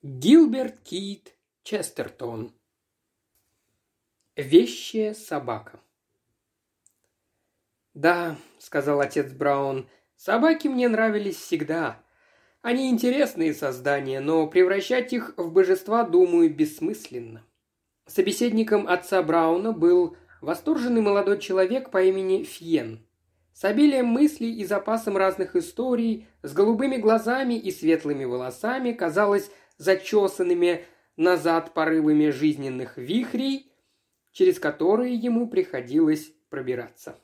Гилберт Кит Честертон. Вещая собака. «Да», — сказал отец Браун, — «собаки мне нравились всегда. Они интересные создания, но превращать их в божества, думаю, бессмысленно». Собеседником отца Брауна был восторженный молодой человек по имени Фьен. С обилием мыслей и запасом разных историй, с голубыми глазами и светлыми волосами, казалось, зачесанными назад порывами жизненных вихрей, через которые ему приходилось пробираться.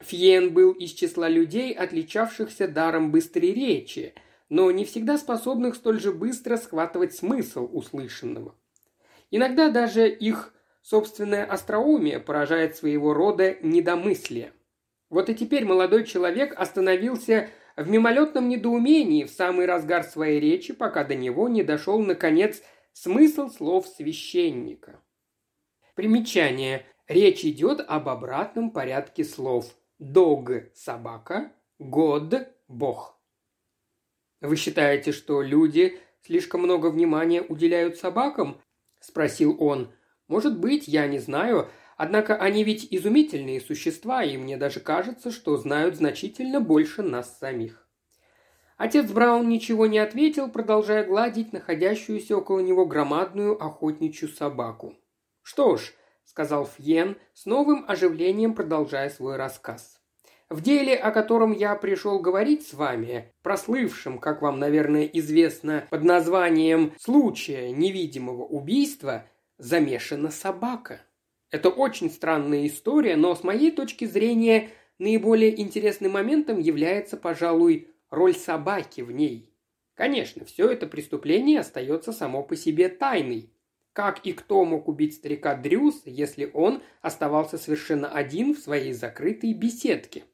Фьен был из числа людей, отличавшихся даром быстрой речи, но не всегда способных столь же быстро схватывать смысл услышанного. Иногда даже их собственное остроумие поражает своего рода недомыслие. Вот и теперь молодой человек остановился в мимолетном недоумении в самый разгар своей речи, пока до него не дошел, наконец, смысл слов священника. Примечание. Речь идет об обратном порядке слов. Дог – собака, год – бог. «Вы считаете, что люди слишком много внимания уделяют собакам?» – спросил он. «Может быть, я не знаю, однако они ведь изумительные существа, и мне даже кажется, что знают значительно больше нас самих». Отец Браун ничего не ответил, продолжая гладить находящуюся около него громадную охотничью собаку. «Что ж», — сказал Фьен, с новым оживлением продолжая свой рассказ. «В деле, о котором я пришел говорить с вами, прослывшем, как вам, наверное, известно, под названием «Случая невидимого убийства», замешана собака. Это очень странная история, но с моей точки зрения наиболее интересным моментом является, пожалуй, роль собаки в ней. Конечно, все это преступление остается само по себе тайной. Как и кто мог убить старика Дрюс, если он оставался совершенно один в своей закрытой беседке?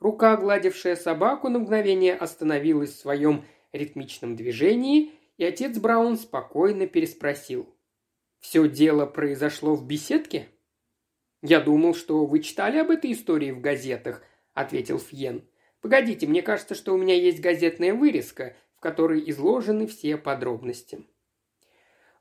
Рука, гладившая собаку, на мгновение остановилась в своем ритмичном движении, и отец Браун спокойно переспросил. «Все дело произошло в беседке?» «Я думал, что вы читали об этой истории в газетах», — ответил Фьен. Погодите, мне кажется, что у меня есть газетная вырезка, в которой изложены все подробности.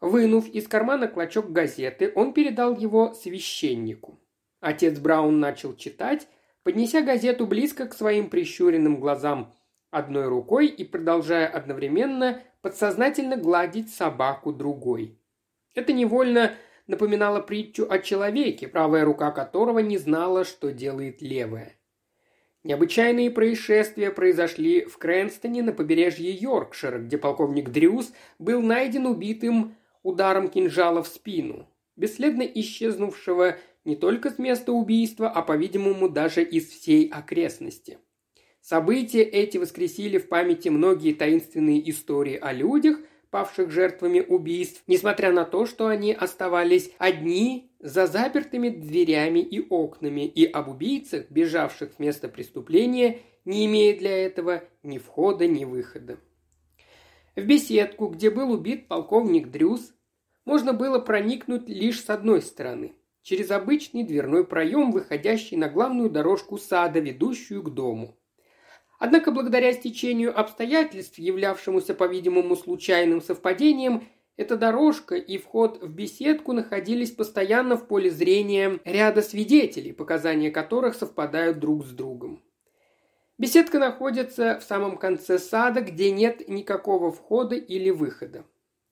Вынув из кармана клочок газеты, он передал его священнику. Отец Браун начал читать, поднеся газету близко к своим прищуренным глазам одной рукой и продолжая одновременно подсознательно гладить собаку другой. Это невольно напоминало притчу о человеке, правая рука которого не знала, что делает левая. Необычайные происшествия произошли в Крэнстоне на побережье Йоркшира, где полковник Дрюс был найден убитым ударом кинжала в спину, бесследно исчезнувшего не только с места убийства, а, по-видимому, даже из всей окрестности. События эти воскресили в памяти многие таинственные истории о людях, павших жертвами убийств, несмотря на то, что они оставались одни за запертыми дверями и окнами, и об убийцах, бежавших с места преступления, не имея для этого ни входа, ни выхода. В беседку, где был убит полковник Дрюс, можно было проникнуть лишь с одной стороны, через обычный дверной проем, выходящий на главную дорожку сада, ведущую к дому. Однако благодаря стечению обстоятельств, являвшемуся, по-видимому, случайным совпадением, эта дорожка и вход в беседку находились постоянно в поле зрения ряда свидетелей, показания которых совпадают друг с другом. Беседка находится в самом конце сада, где нет никакого входа или выхода.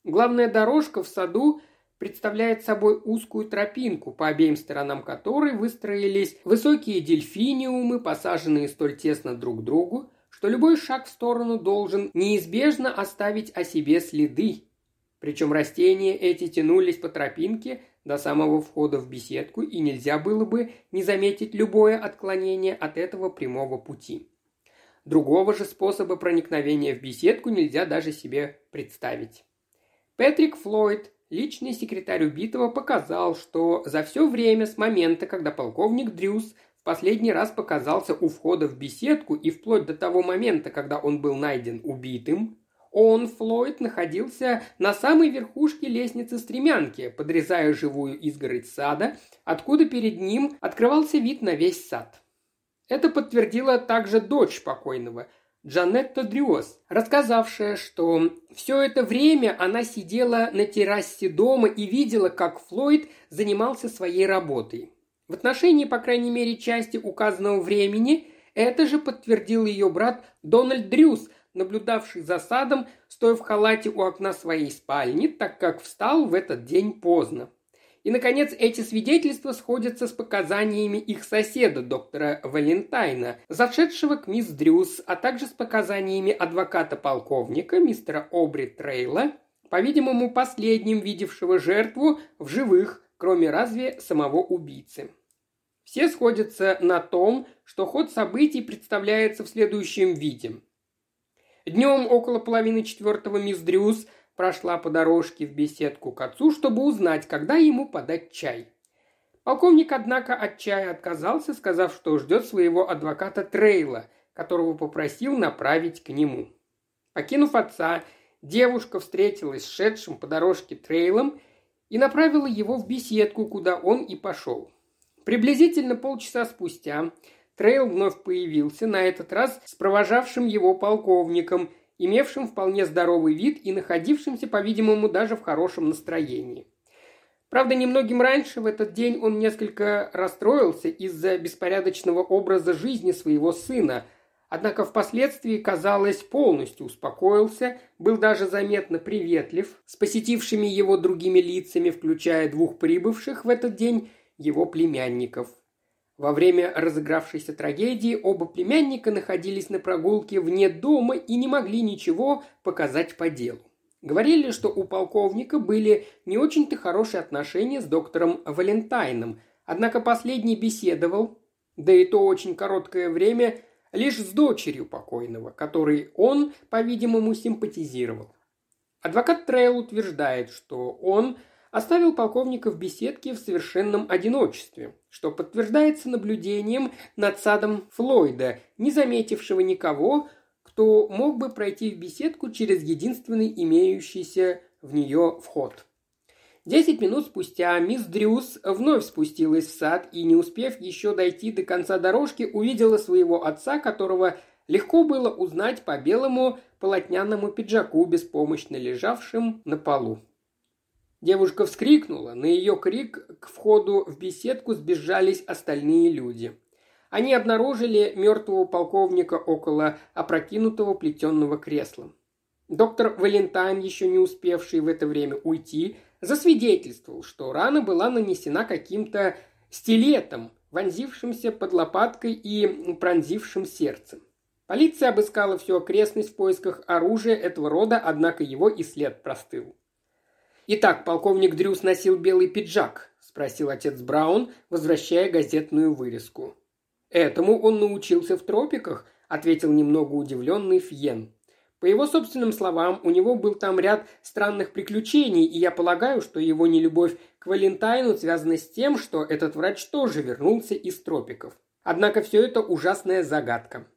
Главная дорожка в саду представляет собой узкую тропинку, по обеим сторонам которой выстроились высокие дельфиниумы, посаженные столь тесно друг к другу, что любой шаг в сторону должен неизбежно оставить о себе следы. Причем растения эти тянулись по тропинке до самого входа в беседку, и нельзя было бы не заметить любое отклонение от этого прямого пути. Другого же способа проникновения в беседку нельзя даже себе представить. Петрик Флойд Личный секретарь убитого показал, что за все время с момента, когда полковник Дрюс в последний раз показался у входа в беседку и вплоть до того момента, когда он был найден убитым, он, Флойд, находился на самой верхушке лестницы стремянки, подрезая живую изгородь сада, откуда перед ним открывался вид на весь сад. Это подтвердила также дочь покойного, Джанетта Дрюос, рассказавшая, что все это время она сидела на террасе дома и видела, как Флойд занимался своей работой. В отношении, по крайней мере, части указанного времени это же подтвердил ее брат Дональд Дрюс, наблюдавший за садом, стоя в халате у окна своей спальни, так как встал в этот день поздно. И, наконец, эти свидетельства сходятся с показаниями их соседа, доктора Валентайна, зашедшего к мисс Дрюс, а также с показаниями адвоката-полковника, мистера Обри Трейла, по-видимому, последним видевшего жертву в живых, кроме разве самого убийцы. Все сходятся на том, что ход событий представляется в следующем виде. Днем около половины четвертого мисс Дрюс – прошла по дорожке в беседку к отцу, чтобы узнать, когда ему подать чай. Полковник, однако, от чая отказался, сказав, что ждет своего адвоката Трейла, которого попросил направить к нему. Покинув отца, девушка встретилась с шедшим по дорожке Трейлом и направила его в беседку, куда он и пошел. Приблизительно полчаса спустя Трейл вновь появился, на этот раз с провожавшим его полковником, имевшим вполне здоровый вид и находившимся, по-видимому, даже в хорошем настроении. Правда, немногим раньше в этот день он несколько расстроился из-за беспорядочного образа жизни своего сына, однако впоследствии, казалось, полностью успокоился, был даже заметно приветлив с посетившими его другими лицами, включая двух прибывших в этот день его племянников. Во время разыгравшейся трагедии оба племянника находились на прогулке вне дома и не могли ничего показать по делу. Говорили, что у полковника были не очень-то хорошие отношения с доктором Валентайном, однако последний беседовал, да и то очень короткое время, лишь с дочерью покойного, которой он, по-видимому, симпатизировал. Адвокат Трейл утверждает, что он оставил полковника в беседке в совершенном одиночестве, что подтверждается наблюдением над садом Флойда, не заметившего никого, кто мог бы пройти в беседку через единственный имеющийся в нее вход. Десять минут спустя мисс Дрюс вновь спустилась в сад и, не успев еще дойти до конца дорожки, увидела своего отца, которого легко было узнать по белому полотняному пиджаку, беспомощно лежавшим на полу. Девушка вскрикнула. На ее крик к входу в беседку сбежались остальные люди. Они обнаружили мертвого полковника около опрокинутого плетенного кресла. Доктор Валентайн, еще не успевший в это время уйти, засвидетельствовал, что рана была нанесена каким-то стилетом, вонзившимся под лопаткой и пронзившим сердце. Полиция обыскала всю окрестность в поисках оружия этого рода, однако его и след простыл. «Итак, полковник Дрюс носил белый пиджак?» – спросил отец Браун, возвращая газетную вырезку. «Этому он научился в тропиках», – ответил немного удивленный Фьен. По его собственным словам, у него был там ряд странных приключений, и я полагаю, что его нелюбовь к Валентайну связана с тем, что этот врач тоже вернулся из тропиков. Однако все это ужасная загадка.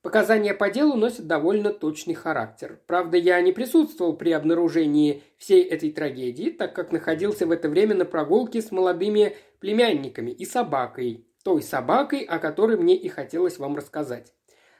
Показания по делу носят довольно точный характер. Правда, я не присутствовал при обнаружении всей этой трагедии, так как находился в это время на прогулке с молодыми племянниками и собакой, той собакой, о которой мне и хотелось вам рассказать.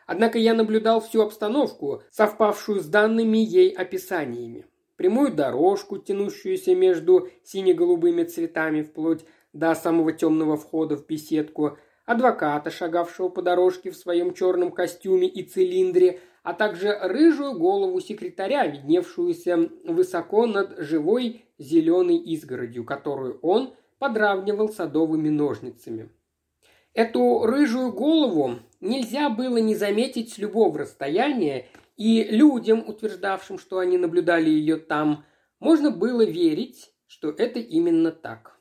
Однако я наблюдал всю обстановку, совпавшую с данными ей описаниями. Прямую дорожку, тянущуюся между сине-голубыми цветами вплоть до самого темного входа в беседку – адвоката, шагавшего по дорожке в своем черном костюме и цилиндре, а также рыжую голову секретаря, видневшуюся высоко над живой зеленой изгородью, которую он подравнивал садовыми ножницами. Эту рыжую голову нельзя было не заметить с любого расстояния, и людям, утверждавшим, что они наблюдали ее там, можно было верить, что это именно так.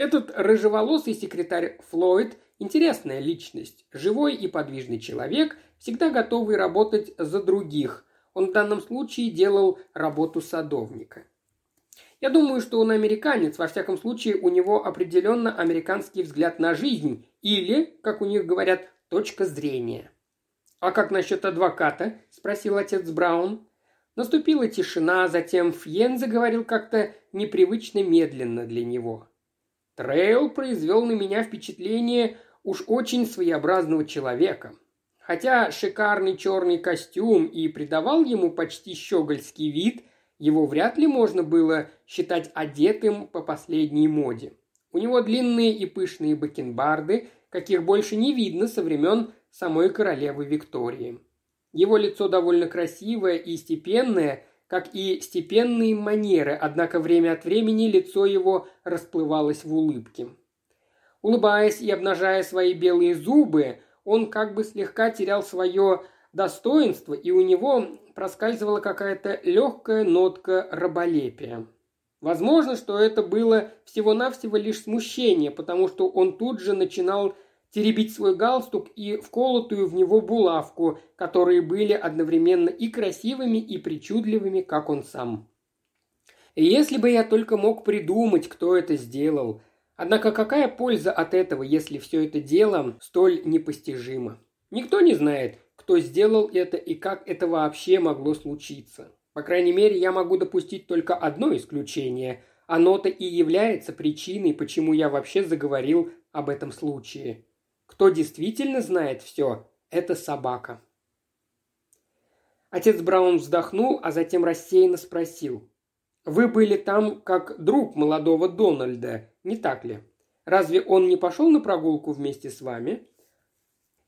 Этот рыжеволосый секретарь Флойд – интересная личность, живой и подвижный человек, всегда готовый работать за других. Он в данном случае делал работу садовника. Я думаю, что он американец, во всяком случае у него определенно американский взгляд на жизнь или, как у них говорят, точка зрения. «А как насчет адвоката?» – спросил отец Браун. Наступила тишина, затем Фьен заговорил как-то непривычно медленно для него. Трейл произвел на меня впечатление уж очень своеобразного человека. Хотя шикарный черный костюм и придавал ему почти щегольский вид, его вряд ли можно было считать одетым по последней моде. У него длинные и пышные бакенбарды, каких больше не видно со времен самой королевы Виктории. Его лицо довольно красивое и степенное, как и степенные манеры, однако время от времени лицо его расплывалось в улыбке. Улыбаясь и обнажая свои белые зубы, он как бы слегка терял свое достоинство, и у него проскальзывала какая-то легкая нотка раболепия. Возможно, что это было всего-навсего лишь смущение, потому что он тут же начинал теребить свой галстук и вколотую в него булавку, которые были одновременно и красивыми, и причудливыми, как он сам. Если бы я только мог придумать, кто это сделал. Однако какая польза от этого, если все это дело столь непостижимо? Никто не знает, кто сделал это и как это вообще могло случиться. По крайней мере, я могу допустить только одно исключение. Оно-то и является причиной, почему я вообще заговорил об этом случае. Кто действительно знает все, это собака. Отец Браун вздохнул, а затем рассеянно спросил. «Вы были там как друг молодого Дональда, не так ли? Разве он не пошел на прогулку вместе с вами?»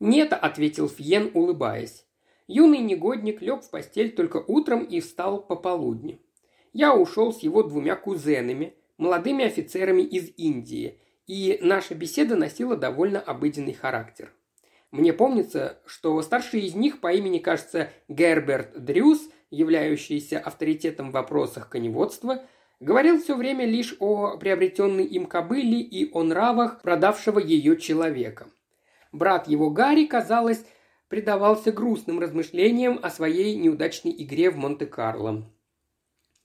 «Нет», — ответил Фьен, улыбаясь. Юный негодник лег в постель только утром и встал пополудни. Я ушел с его двумя кузенами, молодыми офицерами из Индии, и наша беседа носила довольно обыденный характер. Мне помнится, что старший из них по имени, кажется, Герберт Дрюс, являющийся авторитетом в вопросах коневодства, говорил все время лишь о приобретенной им кобыле и о нравах продавшего ее человека. Брат его Гарри, казалось, предавался грустным размышлениям о своей неудачной игре в Монте-Карло.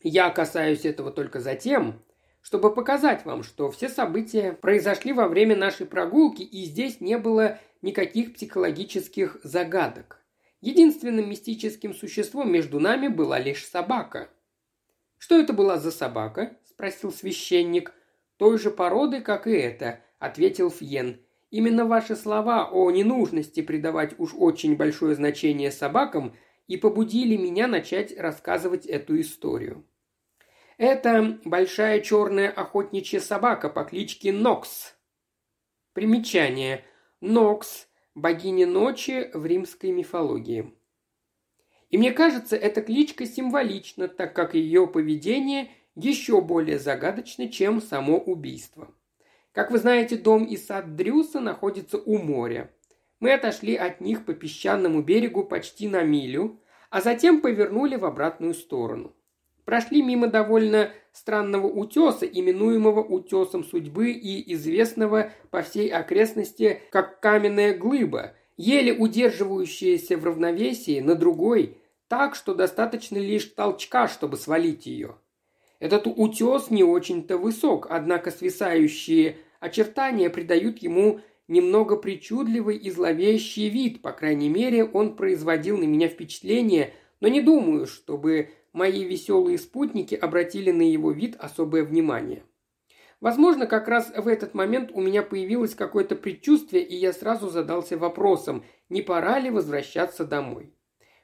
Я касаюсь этого только за тем, чтобы показать вам, что все события произошли во время нашей прогулки, и здесь не было никаких психологических загадок. Единственным мистическим существом между нами была лишь собака. «Что это была за собака?» – спросил священник. «Той же породы, как и это», – ответил Фьен. «Именно ваши слова о ненужности придавать уж очень большое значение собакам и побудили меня начать рассказывать эту историю». Это большая черная охотничья собака по кличке Нокс. Примечание. Нокс – богиня ночи в римской мифологии. И мне кажется, эта кличка символична, так как ее поведение еще более загадочно, чем само убийство. Как вы знаете, дом и сад Дрюса находятся у моря. Мы отошли от них по песчаному берегу почти на милю, а затем повернули в обратную сторону прошли мимо довольно странного утеса, именуемого утесом судьбы и известного по всей окрестности как каменная глыба, еле удерживающаяся в равновесии на другой, так что достаточно лишь толчка, чтобы свалить ее. Этот утес не очень-то высок, однако свисающие очертания придают ему немного причудливый и зловещий вид, по крайней мере, он производил на меня впечатление, но не думаю, чтобы мои веселые спутники обратили на его вид особое внимание. Возможно, как раз в этот момент у меня появилось какое-то предчувствие, и я сразу задался вопросом, не пора ли возвращаться домой.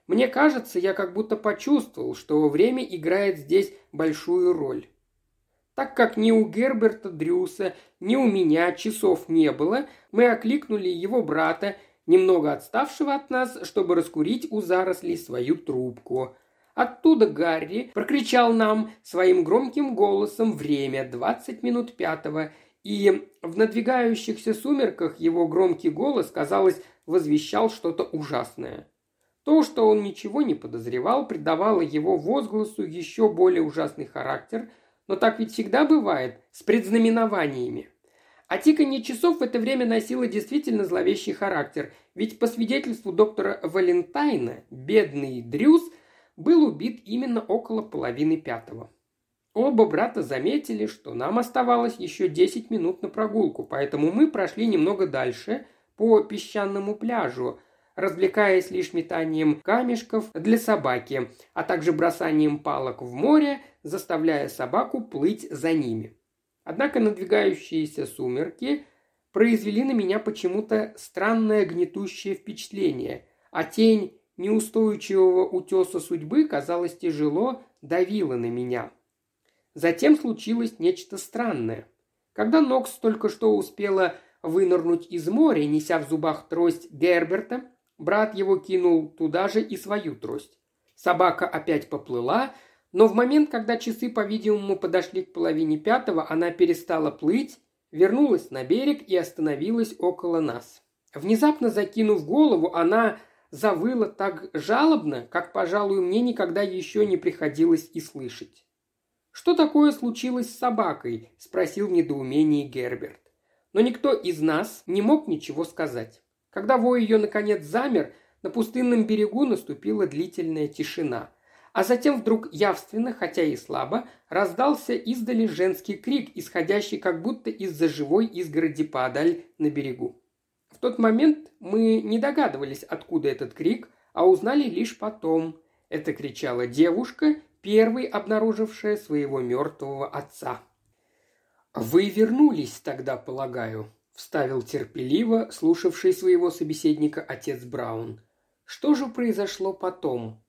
Мне кажется, я как будто почувствовал, что время играет здесь большую роль. Так как ни у Герберта Дрюса, ни у меня часов не было, мы окликнули его брата, немного отставшего от нас, чтобы раскурить у зарослей свою трубку. Оттуда Гарри прокричал нам своим громким голосом время двадцать минут пятого, и в надвигающихся сумерках его громкий голос, казалось, возвещал что-то ужасное. То, что он ничего не подозревал, придавало его возгласу еще более ужасный характер, но так ведь всегда бывает с предзнаменованиями. А тиканье часов в это время носило действительно зловещий характер, ведь по свидетельству доктора Валентайна, бедный Дрюс – был убит именно около половины пятого. Оба брата заметили, что нам оставалось еще 10 минут на прогулку, поэтому мы прошли немного дальше по песчаному пляжу, развлекаясь лишь метанием камешков для собаки, а также бросанием палок в море, заставляя собаку плыть за ними. Однако надвигающиеся сумерки произвели на меня почему-то странное гнетущее впечатление – а тень неустойчивого утеса судьбы, казалось, тяжело давила на меня. Затем случилось нечто странное. Когда Нокс только что успела вынырнуть из моря, неся в зубах трость Герберта, брат его кинул туда же и свою трость. Собака опять поплыла, но в момент, когда часы, по-видимому, подошли к половине пятого, она перестала плыть, вернулась на берег и остановилась около нас. Внезапно закинув голову, она завыла так жалобно, как, пожалуй, мне никогда еще не приходилось и слышать. «Что такое случилось с собакой?» – спросил в недоумении Герберт. Но никто из нас не мог ничего сказать. Когда вой ее наконец замер, на пустынном берегу наступила длительная тишина. А затем вдруг явственно, хотя и слабо, раздался издали женский крик, исходящий как будто из-за живой изгороди подаль на берегу. В тот момент мы не догадывались, откуда этот крик, а узнали лишь потом. Это кричала девушка, первой обнаружившая своего мертвого отца. «Вы вернулись тогда, полагаю», – вставил терпеливо, слушавший своего собеседника отец Браун. «Что же произошло потом?»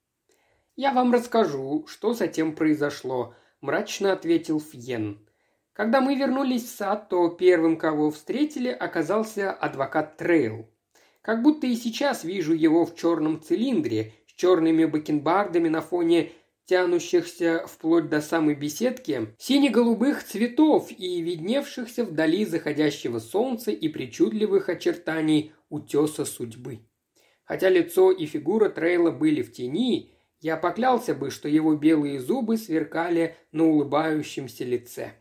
«Я вам расскажу, что затем произошло», – мрачно ответил Фьен. Когда мы вернулись в сад, то первым, кого встретили, оказался адвокат Трейл. Как будто и сейчас вижу его в черном цилиндре, с черными бакенбардами на фоне тянущихся вплоть до самой беседки, сине-голубых цветов и видневшихся вдали заходящего солнца и причудливых очертаний утеса судьбы. Хотя лицо и фигура Трейла были в тени, я поклялся бы, что его белые зубы сверкали на улыбающемся лице.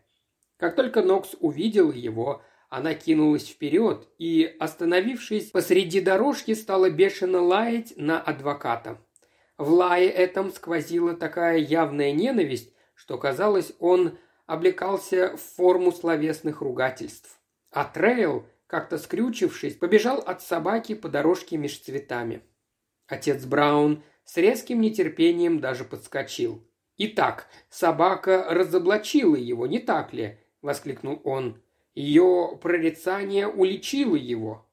Как только Нокс увидела его, она кинулась вперед и, остановившись посреди дорожки, стала бешено лаять на адвоката. В лае этом сквозила такая явная ненависть, что, казалось, он облекался в форму словесных ругательств. А Трейл, как-то скрючившись, побежал от собаки по дорожке меж цветами. Отец Браун с резким нетерпением даже подскочил. «Итак, собака разоблачила его, не так ли?» – воскликнул он. «Ее прорицание уличило его.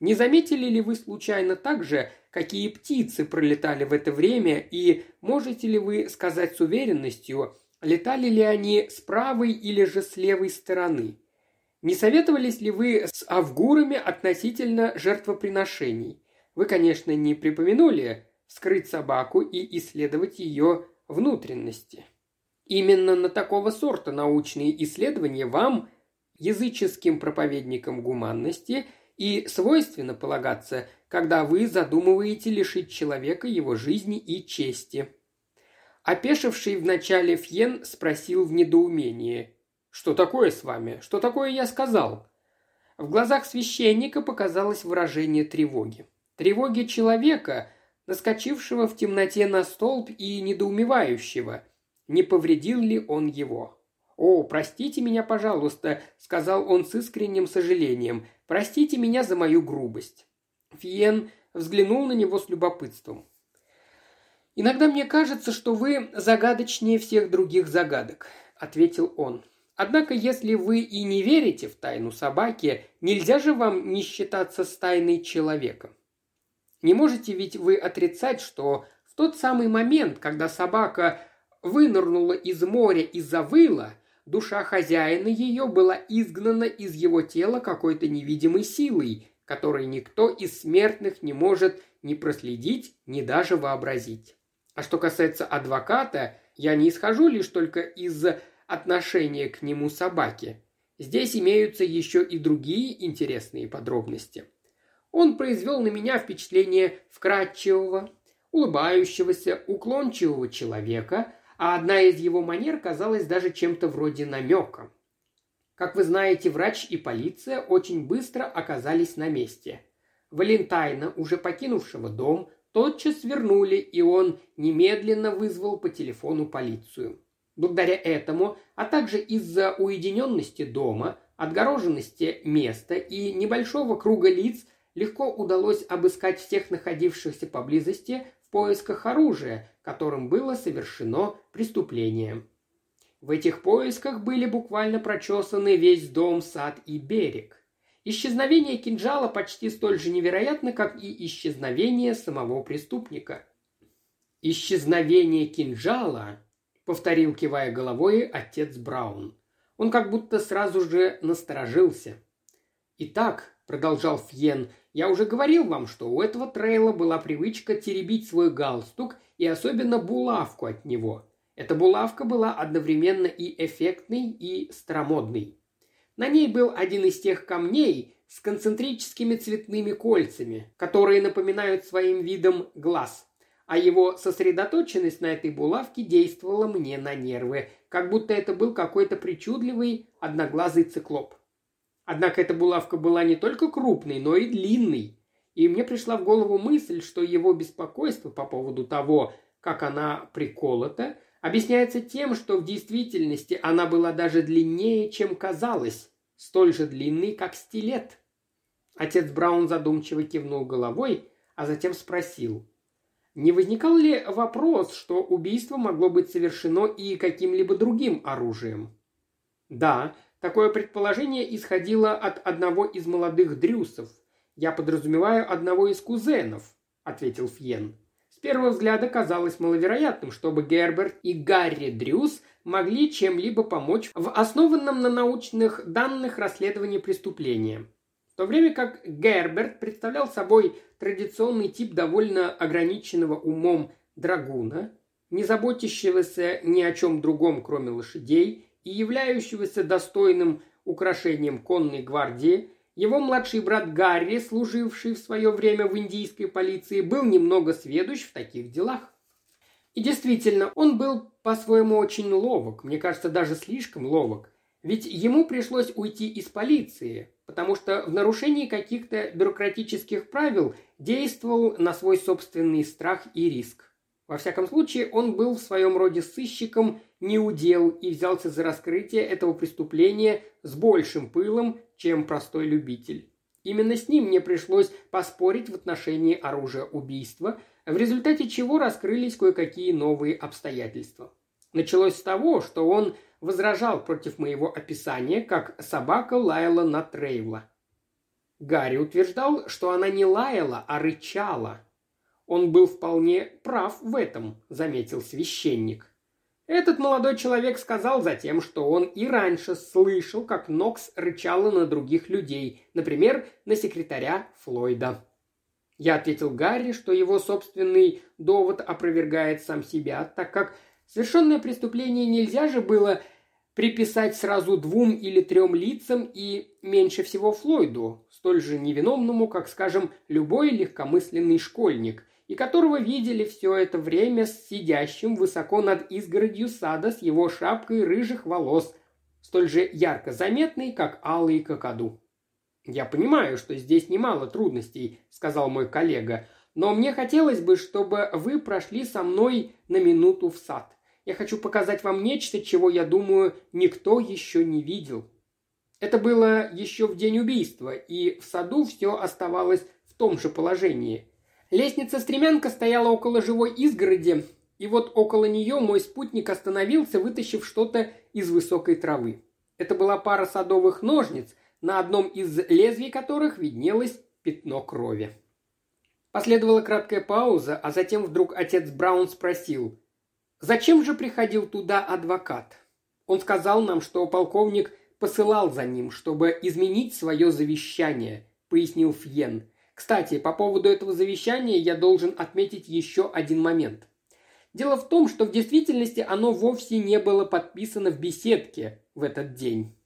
Не заметили ли вы случайно также, какие птицы пролетали в это время, и можете ли вы сказать с уверенностью, летали ли они с правой или же с левой стороны? Не советовались ли вы с авгурами относительно жертвоприношений? Вы, конечно, не припомянули скрыть собаку и исследовать ее внутренности. Именно на такого сорта научные исследования вам, языческим проповедникам гуманности, и свойственно полагаться, когда вы задумываете лишить человека его жизни и чести. Опешивший вначале Фьен спросил в недоумении. «Что такое с вами? Что такое я сказал?» В глазах священника показалось выражение тревоги. Тревоги человека, наскочившего в темноте на столб и недоумевающего, не повредил ли он его. «О, простите меня, пожалуйста», — сказал он с искренним сожалением. «Простите меня за мою грубость». Фиен взглянул на него с любопытством. «Иногда мне кажется, что вы загадочнее всех других загадок», — ответил он. «Однако, если вы и не верите в тайну собаки, нельзя же вам не считаться с тайной человека. Не можете ведь вы отрицать, что в тот самый момент, когда собака вынырнула из моря и завыла, душа хозяина ее была изгнана из его тела какой-то невидимой силой, которой никто из смертных не может ни проследить, ни даже вообразить. А что касается адвоката, я не исхожу лишь только из отношения к нему собаки. Здесь имеются еще и другие интересные подробности. Он произвел на меня впечатление вкрадчивого, улыбающегося, уклончивого человека, а одна из его манер казалась даже чем-то вроде намека. Как вы знаете, врач и полиция очень быстро оказались на месте. Валентайна, уже покинувшего дом, тотчас вернули, и он немедленно вызвал по телефону полицию. Благодаря этому, а также из-за уединенности дома, отгороженности места и небольшого круга лиц легко удалось обыскать всех находившихся поблизости в поисках оружия, которым было совершено преступление. В этих поисках были буквально прочесаны весь дом, сад и берег. Исчезновение кинжала почти столь же невероятно, как и исчезновение самого преступника. «Исчезновение кинжала», — повторил, кивая головой, отец Браун. Он как будто сразу же насторожился. «Итак», — продолжал Фьен, — «я уже говорил вам, что у этого Трейла была привычка теребить свой галстук и особенно булавку от него. Эта булавка была одновременно и эффектной, и старомодной. На ней был один из тех камней с концентрическими цветными кольцами, которые напоминают своим видом глаз. А его сосредоточенность на этой булавке действовала мне на нервы, как будто это был какой-то причудливый одноглазый циклоп. Однако эта булавка была не только крупной, но и длинной. И мне пришла в голову мысль, что его беспокойство по поводу того, как она приколота, объясняется тем, что в действительности она была даже длиннее, чем казалось, столь же длинный, как стилет. Отец Браун задумчиво кивнул головой, а затем спросил. Не возникал ли вопрос, что убийство могло быть совершено и каким-либо другим оружием? Да, такое предположение исходило от одного из молодых дрюсов. Я подразумеваю одного из кузенов, ответил Фьен. С первого взгляда казалось маловероятным, чтобы Герберт и Гарри Дрюс могли чем-либо помочь в основанном на научных данных расследовании преступления. В то время как Герберт представлял собой традиционный тип довольно ограниченного умом драгуна, не заботящегося ни о чем другом, кроме лошадей, и являющегося достойным украшением конной гвардии, его младший брат Гарри, служивший в свое время в индийской полиции, был немного сведущ в таких делах. И действительно, он был по-своему очень ловок, мне кажется, даже слишком ловок. Ведь ему пришлось уйти из полиции, потому что в нарушении каких-то бюрократических правил действовал на свой собственный страх и риск. Во всяком случае, он был в своем роде сыщиком неудел и взялся за раскрытие этого преступления с большим пылом, чем простой любитель. Именно с ним мне пришлось поспорить в отношении оружия убийства, в результате чего раскрылись кое-какие новые обстоятельства. Началось с того, что он возражал против моего описания, как собака лаяла на Трейвла. Гарри утверждал, что она не лаяла, а рычала. Он был вполне прав в этом, заметил священник. Этот молодой человек сказал затем, что он и раньше слышал, как Нокс рычала на других людей, например, на секретаря Флойда. Я ответил Гарри, что его собственный довод опровергает сам себя, так как совершенное преступление нельзя же было приписать сразу двум или трем лицам и меньше всего Флойду, столь же невиновному, как, скажем, любой легкомысленный школьник – и которого видели все это время сидящим высоко над изгородью сада с его шапкой рыжих волос, столь же ярко заметной, как алый какаду. «Я понимаю, что здесь немало трудностей», — сказал мой коллега, «но мне хотелось бы, чтобы вы прошли со мной на минуту в сад. Я хочу показать вам нечто, чего, я думаю, никто еще не видел». Это было еще в день убийства, и в саду все оставалось в том же положении – Лестница-стремянка стояла около живой изгороди, и вот около нее мой спутник остановился, вытащив что-то из высокой травы. Это была пара садовых ножниц, на одном из лезвий которых виднелось пятно крови. Последовала краткая пауза, а затем вдруг отец Браун спросил, «Зачем же приходил туда адвокат?» Он сказал нам, что полковник посылал за ним, чтобы изменить свое завещание, пояснил Фьен. Кстати, по поводу этого завещания я должен отметить еще один момент. Дело в том, что в действительности оно вовсе не было подписано в беседке в этот день.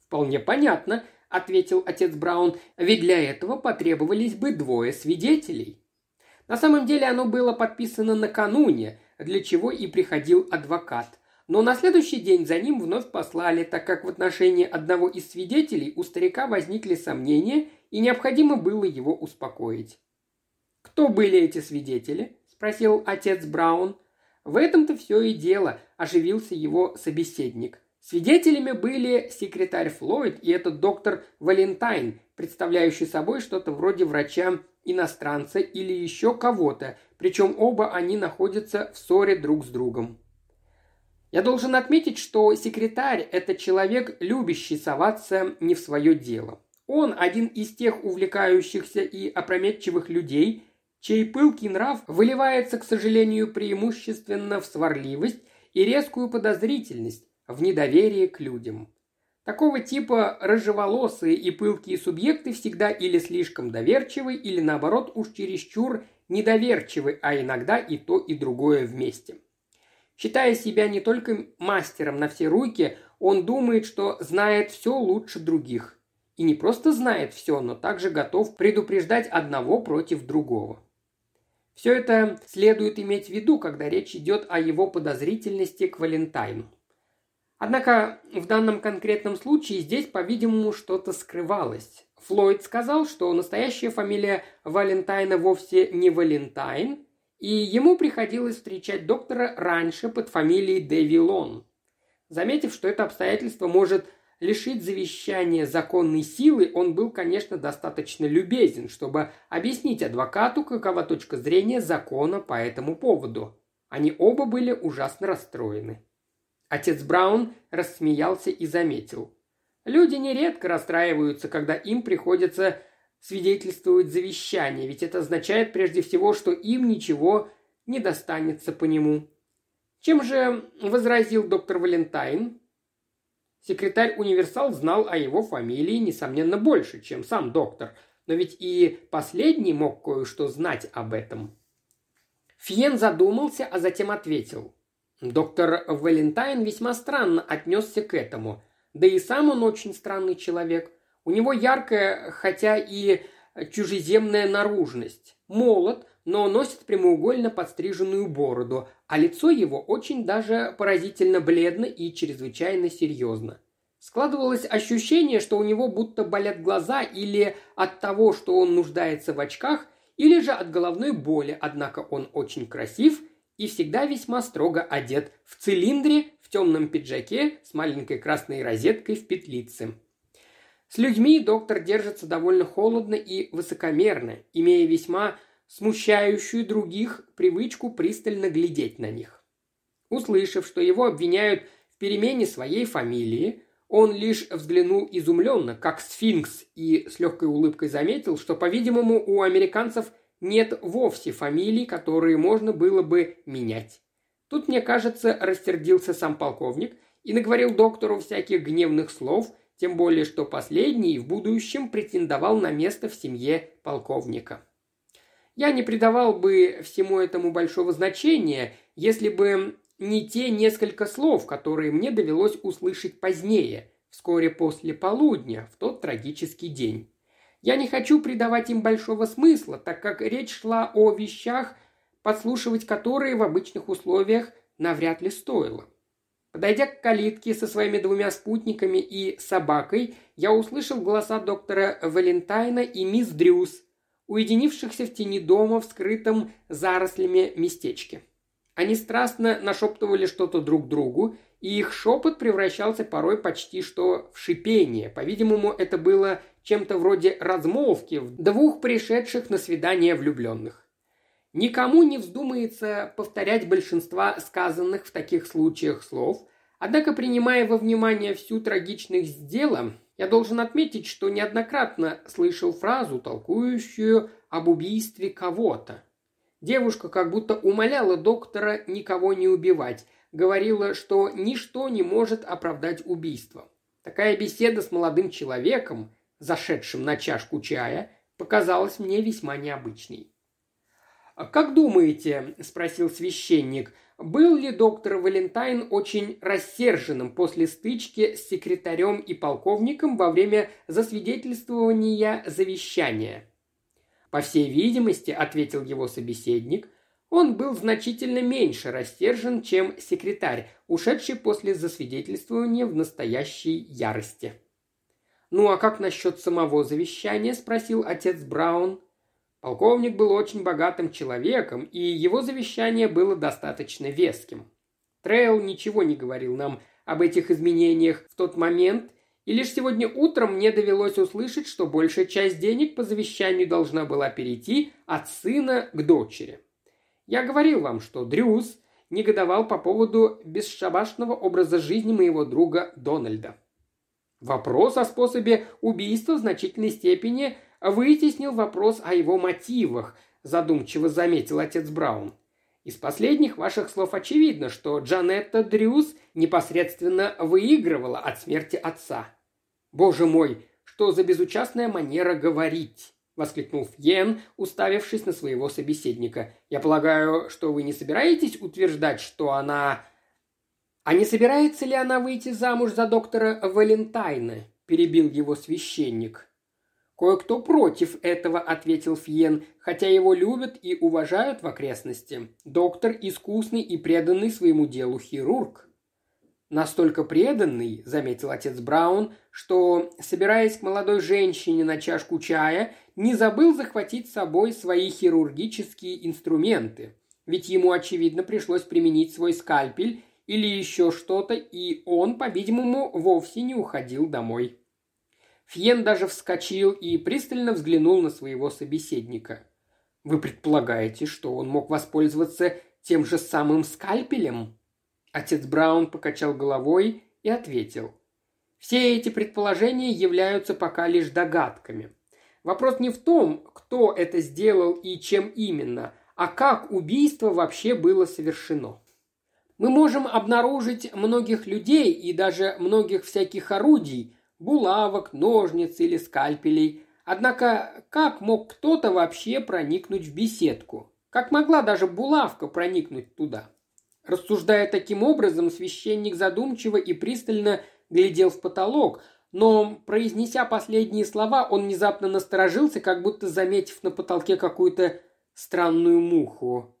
«Вполне понятно», – ответил отец Браун, – «ведь для этого потребовались бы двое свидетелей». На самом деле оно было подписано накануне, для чего и приходил адвокат. Но на следующий день за ним вновь послали, так как в отношении одного из свидетелей у старика возникли сомнения – и необходимо было его успокоить. «Кто были эти свидетели?» – спросил отец Браун. В этом-то все и дело, оживился его собеседник. Свидетелями были секретарь Флойд и этот доктор Валентайн, представляющий собой что-то вроде врача-иностранца или еще кого-то, причем оба они находятся в ссоре друг с другом. Я должен отметить, что секретарь – это человек, любящий соваться не в свое дело. Он один из тех увлекающихся и опрометчивых людей, чей пылкий нрав выливается, к сожалению, преимущественно в сварливость и резкую подозрительность, в недоверие к людям. Такого типа рыжеволосые и пылкие субъекты всегда или слишком доверчивы, или наоборот уж чересчур недоверчивы, а иногда и то, и другое вместе. Считая себя не только мастером на все руки, он думает, что знает все лучше других. И не просто знает все, но также готов предупреждать одного против другого. Все это следует иметь в виду, когда речь идет о его подозрительности к Валентайну. Однако в данном конкретном случае здесь, по-видимому, что-то скрывалось. Флойд сказал, что настоящая фамилия Валентайна вовсе не Валентайн, и ему приходилось встречать доктора раньше под фамилией Девилон. Заметив, что это обстоятельство может лишить завещания законной силы, он был, конечно, достаточно любезен, чтобы объяснить адвокату, какова точка зрения закона по этому поводу. Они оба были ужасно расстроены. Отец Браун рассмеялся и заметил. Люди нередко расстраиваются, когда им приходится свидетельствовать завещание, ведь это означает прежде всего, что им ничего не достанется по нему. Чем же возразил доктор Валентайн? Секретарь Универсал знал о его фамилии, несомненно, больше, чем сам доктор, но ведь и последний мог кое-что знать об этом. Фиен задумался, а затем ответил. Доктор Валентайн весьма странно отнесся к этому. Да и сам он очень странный человек. У него яркая, хотя и чужеземная наружность. Молод, но носит прямоугольно подстриженную бороду, а лицо его очень даже поразительно бледно и чрезвычайно серьезно. Складывалось ощущение, что у него будто болят глаза или от того, что он нуждается в очках, или же от головной боли, однако он очень красив и всегда весьма строго одет в цилиндре, в темном пиджаке с маленькой красной розеткой в петлице. С людьми доктор держится довольно холодно и высокомерно, имея весьма смущающую других привычку пристально глядеть на них. Услышав, что его обвиняют в перемене своей фамилии, он лишь взглянул изумленно, как сфинкс, и с легкой улыбкой заметил, что, по-видимому, у американцев нет вовсе фамилий, которые можно было бы менять. Тут, мне кажется, растердился сам полковник и наговорил доктору всяких гневных слов, тем более что последний в будущем претендовал на место в семье полковника. Я не придавал бы всему этому большого значения, если бы не те несколько слов, которые мне довелось услышать позднее, вскоре после полудня, в тот трагический день. Я не хочу придавать им большого смысла, так как речь шла о вещах, подслушивать которые в обычных условиях навряд ли стоило. Подойдя к калитке со своими двумя спутниками и собакой, я услышал голоса доктора Валентайна и мисс Дрюс, уединившихся в тени дома в скрытом зарослями местечке. Они страстно нашептывали что-то друг другу, и их шепот превращался порой почти что в шипение. По-видимому, это было чем-то вроде размолвки двух пришедших на свидание влюбленных. Никому не вздумается повторять большинства сказанных в таких случаях слов, однако, принимая во внимание всю трагичность дела, я должен отметить, что неоднократно слышал фразу, толкующую об убийстве кого-то. Девушка как будто умоляла доктора никого не убивать, говорила, что ничто не может оправдать убийство. Такая беседа с молодым человеком, зашедшим на чашку чая, показалась мне весьма необычной. «А «Как думаете, – спросил священник, – был ли доктор Валентайн очень рассерженным после стычки с секретарем и полковником во время засвидетельствования завещания?» «По всей видимости, – ответил его собеседник, – он был значительно меньше растержен, чем секретарь, ушедший после засвидетельствования в настоящей ярости. «Ну а как насчет самого завещания?» – спросил отец Браун. Полковник был очень богатым человеком, и его завещание было достаточно веским. Трейл ничего не говорил нам об этих изменениях в тот момент, и лишь сегодня утром мне довелось услышать, что большая часть денег по завещанию должна была перейти от сына к дочери. Я говорил вам, что Дрюс негодовал по поводу бесшабашного образа жизни моего друга Дональда. Вопрос о способе убийства в значительной степени вытеснил вопрос о его мотивах, задумчиво заметил отец Браун. Из последних ваших слов очевидно, что Джанетта Дрюс непосредственно выигрывала от смерти отца. Боже мой, что за безучастная манера говорить! воскликнул Фьен, уставившись на своего собеседника. «Я полагаю, что вы не собираетесь утверждать, что она...» «А не собирается ли она выйти замуж за доктора Валентайна?» – перебил его священник. «Кое-кто против этого», – ответил Фьен, хотя его любят и уважают в окрестности. Доктор – искусный и преданный своему делу хирург. Настолько преданный, заметил отец Браун, что, собираясь к молодой женщине на чашку чая, не забыл захватить с собой свои хирургические инструменты. Ведь ему, очевидно, пришлось применить свой скальпель или еще что-то, и он, по-видимому, вовсе не уходил домой. Фьен даже вскочил и пристально взглянул на своего собеседника. «Вы предполагаете, что он мог воспользоваться тем же самым скальпелем?» Отец Браун покачал головой и ответил. Все эти предположения являются пока лишь догадками. Вопрос не в том, кто это сделал и чем именно, а как убийство вообще было совершено. Мы можем обнаружить многих людей и даже многих всяких орудий, булавок, ножниц или скальпелей. Однако как мог кто-то вообще проникнуть в беседку? Как могла даже булавка проникнуть туда? Рассуждая таким образом, священник задумчиво и пристально глядел в потолок, но, произнеся последние слова, он внезапно насторожился, как будто заметив на потолке какую-то странную муху.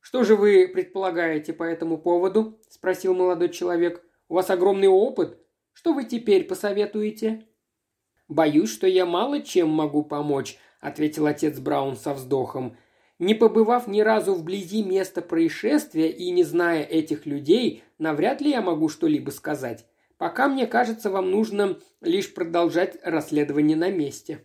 «Что же вы предполагаете по этому поводу?» – спросил молодой человек. «У вас огромный опыт. Что вы теперь посоветуете?» «Боюсь, что я мало чем могу помочь», – ответил отец Браун со вздохом. Не побывав ни разу вблизи места происшествия и не зная этих людей, навряд ли я могу что-либо сказать. Пока мне кажется, вам нужно лишь продолжать расследование на месте.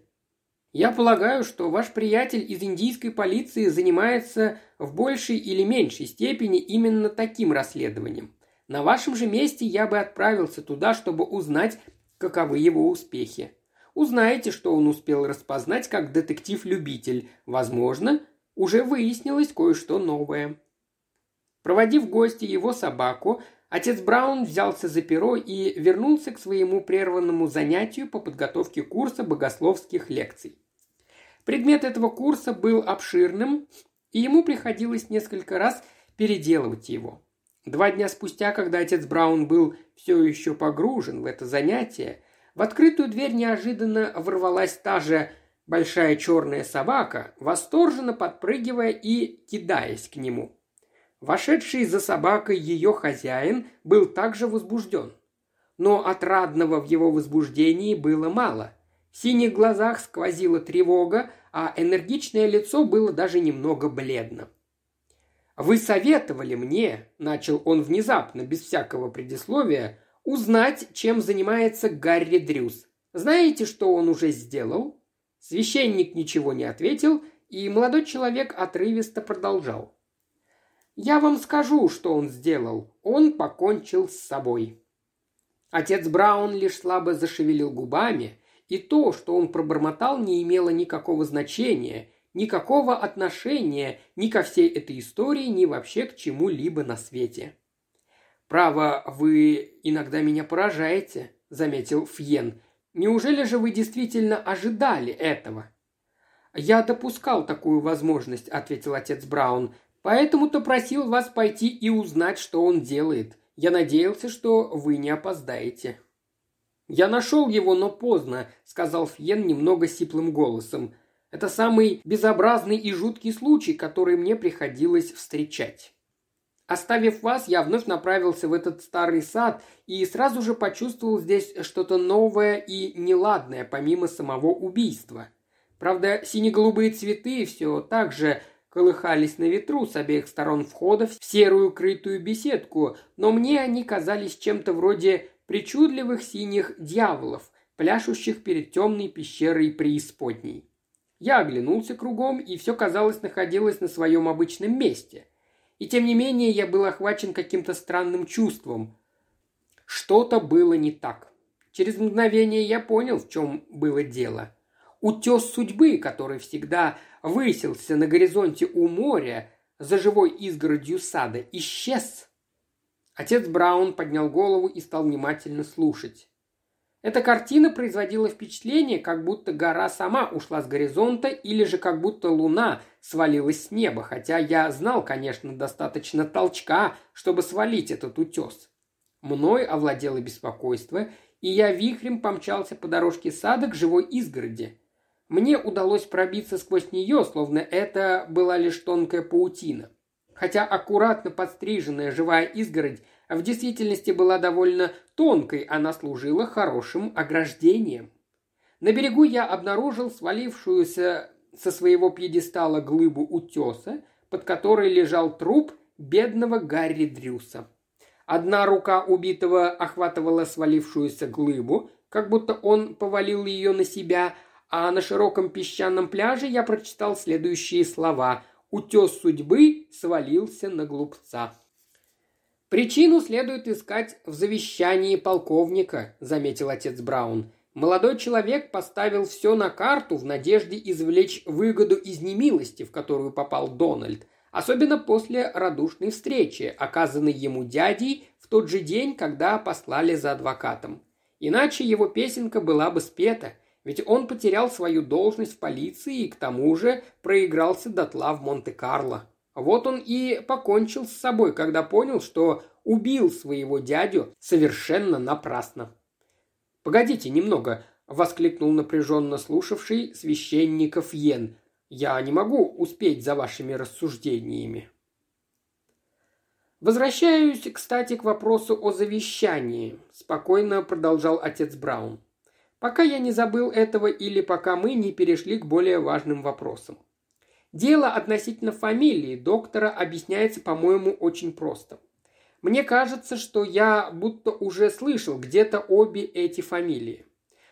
Я полагаю, что ваш приятель из индийской полиции занимается в большей или меньшей степени именно таким расследованием. На вашем же месте я бы отправился туда, чтобы узнать, каковы его успехи. Узнаете, что он успел распознать как детектив-любитель. Возможно, уже выяснилось кое-что новое. Проводив в гости его собаку, отец Браун взялся за перо и вернулся к своему прерванному занятию по подготовке курса богословских лекций. Предмет этого курса был обширным, и ему приходилось несколько раз переделывать его. Два дня спустя, когда отец Браун был все еще погружен в это занятие, в открытую дверь неожиданно ворвалась та же большая черная собака, восторженно подпрыгивая и кидаясь к нему. Вошедший за собакой ее хозяин был также возбужден. Но отрадного в его возбуждении было мало. В синих глазах сквозила тревога, а энергичное лицо было даже немного бледно. «Вы советовали мне», – начал он внезапно, без всякого предисловия, – «узнать, чем занимается Гарри Дрюс. Знаете, что он уже сделал?» Священник ничего не ответил, и молодой человек отрывисто продолжал. «Я вам скажу, что он сделал. Он покончил с собой». Отец Браун лишь слабо зашевелил губами, и то, что он пробормотал, не имело никакого значения, никакого отношения ни ко всей этой истории, ни вообще к чему-либо на свете. «Право, вы иногда меня поражаете», — заметил Фьен, Неужели же вы действительно ожидали этого?» «Я допускал такую возможность», — ответил отец Браун. «Поэтому-то просил вас пойти и узнать, что он делает. Я надеялся, что вы не опоздаете». «Я нашел его, но поздно», — сказал Фьен немного сиплым голосом. «Это самый безобразный и жуткий случай, который мне приходилось встречать». Оставив вас, я вновь направился в этот старый сад и сразу же почувствовал здесь что-то новое и неладное, помимо самого убийства. Правда, сине-голубые цветы все так же колыхались на ветру с обеих сторон входа в серую крытую беседку, но мне они казались чем-то вроде причудливых синих дьяволов, пляшущих перед темной пещерой преисподней. Я оглянулся кругом, и все, казалось, находилось на своем обычном месте. И тем не менее я был охвачен каким-то странным чувством. Что-то было не так. Через мгновение я понял, в чем было дело. Утес судьбы, который всегда высился на горизонте у моря, за живой изгородью сада, исчез. Отец Браун поднял голову и стал внимательно слушать. Эта картина производила впечатление, как будто гора сама ушла с горизонта или же как будто луна свалилась с неба, хотя я знал, конечно, достаточно толчка, чтобы свалить этот утес. Мной овладело беспокойство, и я вихрем помчался по дорожке сада к живой изгороди. Мне удалось пробиться сквозь нее, словно это была лишь тонкая паутина. Хотя аккуратно подстриженная живая изгородь в действительности была довольно тонкой, она служила хорошим ограждением. На берегу я обнаружил свалившуюся со своего пьедестала глыбу утеса, под которой лежал труп бедного Гарри Дрюса. Одна рука убитого охватывала свалившуюся глыбу, как будто он повалил ее на себя, а на широком песчаном пляже я прочитал следующие слова «Утес судьбы свалился на глупца». «Причину следует искать в завещании полковника», – заметил отец Браун. «Молодой человек поставил все на карту в надежде извлечь выгоду из немилости, в которую попал Дональд, особенно после радушной встречи, оказанной ему дядей в тот же день, когда послали за адвокатом. Иначе его песенка была бы спета, ведь он потерял свою должность в полиции и к тому же проигрался дотла в Монте-Карло. Вот он и покончил с собой, когда понял, что убил своего дядю совершенно напрасно. «Погодите немного», — воскликнул напряженно слушавший священников Йен. «Я не могу успеть за вашими рассуждениями». «Возвращаюсь, кстати, к вопросу о завещании», – спокойно продолжал отец Браун. «Пока я не забыл этого или пока мы не перешли к более важным вопросам. Дело относительно фамилии доктора объясняется, по-моему, очень просто. Мне кажется, что я будто уже слышал где-то обе эти фамилии.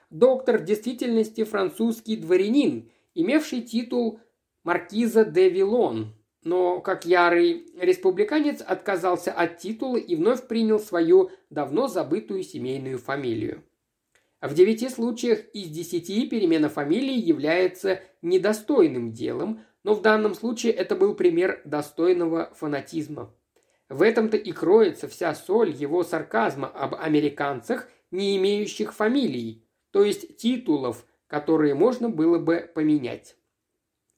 Доктор в действительности французский дворянин, имевший титул маркиза де Вилон, но как ярый республиканец отказался от титула и вновь принял свою давно забытую семейную фамилию. В девяти случаях из десяти перемена фамилии является недостойным делом, но в данном случае это был пример достойного фанатизма. В этом-то и кроется вся соль его сарказма об американцах, не имеющих фамилий, то есть титулов, которые можно было бы поменять.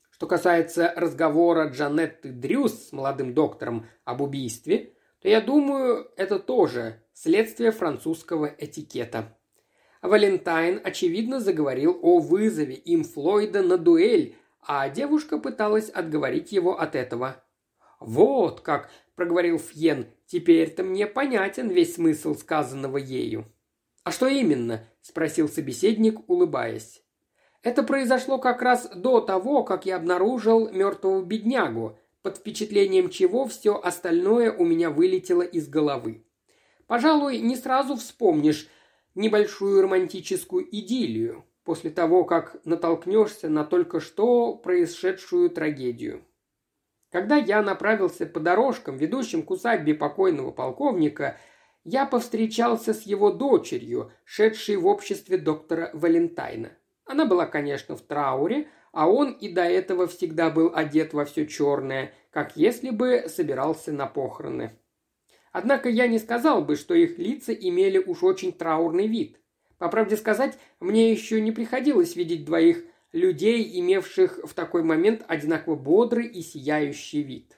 Что касается разговора Джанетты Дрюс с молодым доктором об убийстве, то я думаю, это тоже следствие французского этикета. Валентайн, очевидно, заговорил о вызове им Флойда на дуэль, а девушка пыталась отговорить его от этого. «Вот как!» – проговорил Фьен. «Теперь-то мне понятен весь смысл сказанного ею». «А что именно?» – спросил собеседник, улыбаясь. «Это произошло как раз до того, как я обнаружил мертвого беднягу, под впечатлением чего все остальное у меня вылетело из головы. Пожалуй, не сразу вспомнишь небольшую романтическую идиллию после того, как натолкнешься на только что происшедшую трагедию. Когда я направился по дорожкам, ведущим к усадьбе покойного полковника, я повстречался с его дочерью, шедшей в обществе доктора Валентайна. Она была, конечно, в трауре, а он и до этого всегда был одет во все черное, как если бы собирался на похороны. Однако я не сказал бы, что их лица имели уж очень траурный вид. По правде сказать, мне еще не приходилось видеть двоих людей, имевших в такой момент одинаково бодрый и сияющий вид.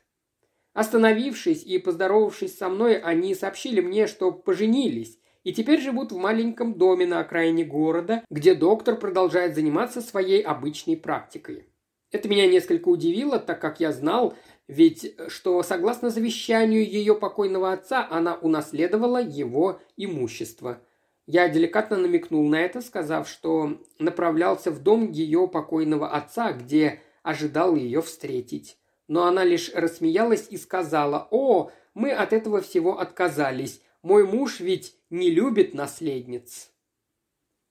Остановившись и поздоровавшись со мной, они сообщили мне, что поженились, и теперь живут в маленьком доме на окраине города, где доктор продолжает заниматься своей обычной практикой. Это меня несколько удивило, так как я знал, ведь что согласно завещанию ее покойного отца она унаследовала его имущество – я деликатно намекнул на это, сказав, что направлялся в дом ее покойного отца, где ожидал ее встретить. Но она лишь рассмеялась и сказала, «О, мы от этого всего отказались. Мой муж ведь не любит наследниц».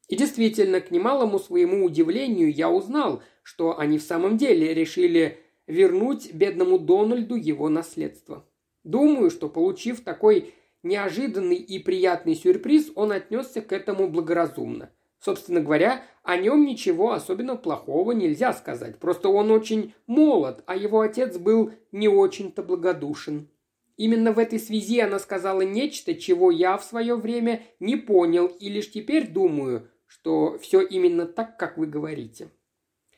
И действительно, к немалому своему удивлению, я узнал, что они в самом деле решили вернуть бедному Дональду его наследство. Думаю, что получив такой неожиданный и приятный сюрприз, он отнесся к этому благоразумно. Собственно говоря, о нем ничего особенно плохого нельзя сказать. Просто он очень молод, а его отец был не очень-то благодушен. Именно в этой связи она сказала нечто, чего я в свое время не понял и лишь теперь думаю, что все именно так, как вы говорите.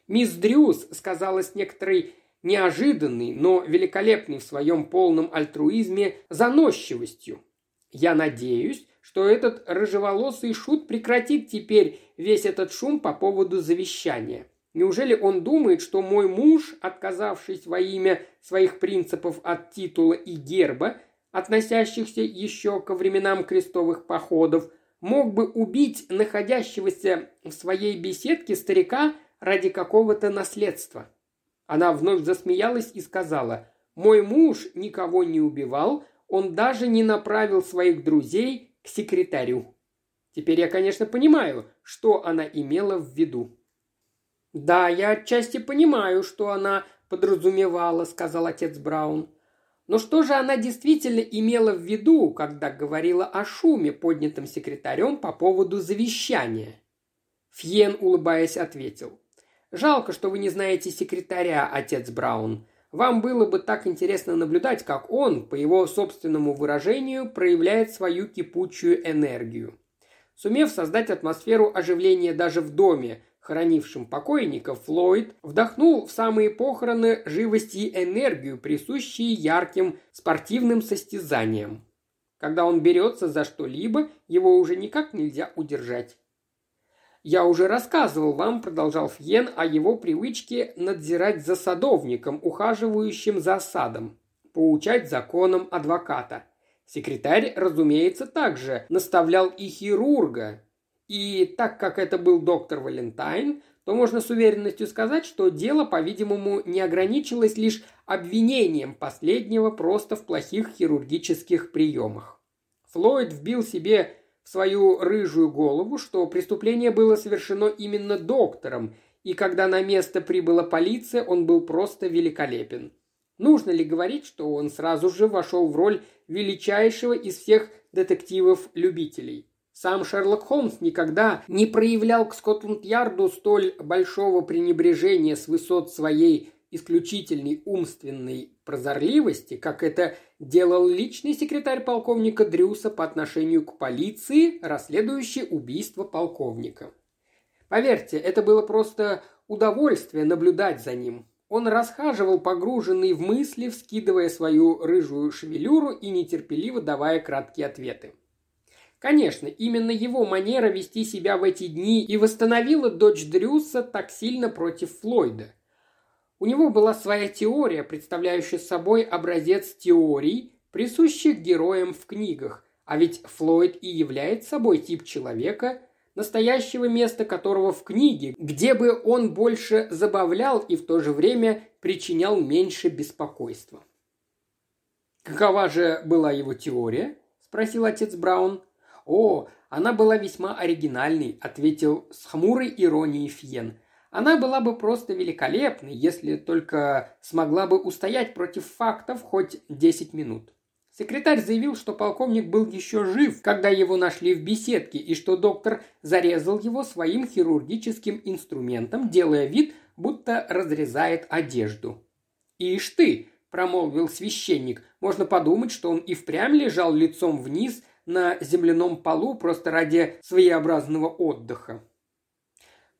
Мисс Дрюс сказала с некоторой неожиданной, но великолепной в своем полном альтруизме заносчивостью. Я надеюсь, что этот рыжеволосый шут прекратит теперь весь этот шум по поводу завещания. Неужели он думает, что мой муж, отказавшись во имя своих принципов от титула и герба, относящихся еще ко временам крестовых походов, мог бы убить находящегося в своей беседке старика ради какого-то наследства? Она вновь засмеялась и сказала, «Мой муж никого не убивал, он даже не направил своих друзей к секретарю. Теперь я, конечно, понимаю, что она имела в виду. «Да, я отчасти понимаю, что она подразумевала», — сказал отец Браун. Но что же она действительно имела в виду, когда говорила о шуме, поднятом секретарем по поводу завещания? Фьен, улыбаясь, ответил. «Жалко, что вы не знаете секретаря, отец Браун. Вам было бы так интересно наблюдать, как он, по его собственному выражению, проявляет свою кипучую энергию. Сумев создать атмосферу оживления даже в доме, хоронившем покойников, Флойд вдохнул в самые похороны живость и энергию, присущие ярким спортивным состязаниям. Когда он берется за что-либо, его уже никак нельзя удержать. «Я уже рассказывал вам», – продолжал Фьен, – «о его привычке надзирать за садовником, ухаживающим за садом, поучать законам адвоката. Секретарь, разумеется, также наставлял и хирурга. И так как это был доктор Валентайн, то можно с уверенностью сказать, что дело, по-видимому, не ограничилось лишь обвинением последнего просто в плохих хирургических приемах. Флойд вбил себе в свою рыжую голову, что преступление было совершено именно доктором, и когда на место прибыла полиция, он был просто великолепен. Нужно ли говорить, что он сразу же вошел в роль величайшего из всех детективов-любителей? Сам Шерлок Холмс никогда не проявлял к Скотланд-Ярду столь большого пренебрежения с высот своей исключительной умственной прозорливости, как это делал личный секретарь полковника Дрюса по отношению к полиции, расследующей убийство полковника. Поверьте, это было просто удовольствие наблюдать за ним. Он расхаживал погруженный в мысли, вскидывая свою рыжую шевелюру и нетерпеливо давая краткие ответы. Конечно, именно его манера вести себя в эти дни и восстановила дочь Дрюса так сильно против Флойда – у него была своя теория, представляющая собой образец теорий, присущих героям в книгах, а ведь Флойд и является собой тип человека, настоящего места которого в книге, где бы он больше забавлял и в то же время причинял меньше беспокойства. «Какова же была его теория?» – спросил отец Браун. «О, она была весьма оригинальной», – ответил с хмурой иронией Фьен. Она была бы просто великолепной, если только смогла бы устоять против фактов хоть 10 минут. Секретарь заявил, что полковник был еще жив, когда его нашли в беседке, и что доктор зарезал его своим хирургическим инструментом, делая вид, будто разрезает одежду. «Ишь ты!» – промолвил священник. «Можно подумать, что он и впрямь лежал лицом вниз на земляном полу просто ради своеобразного отдыха».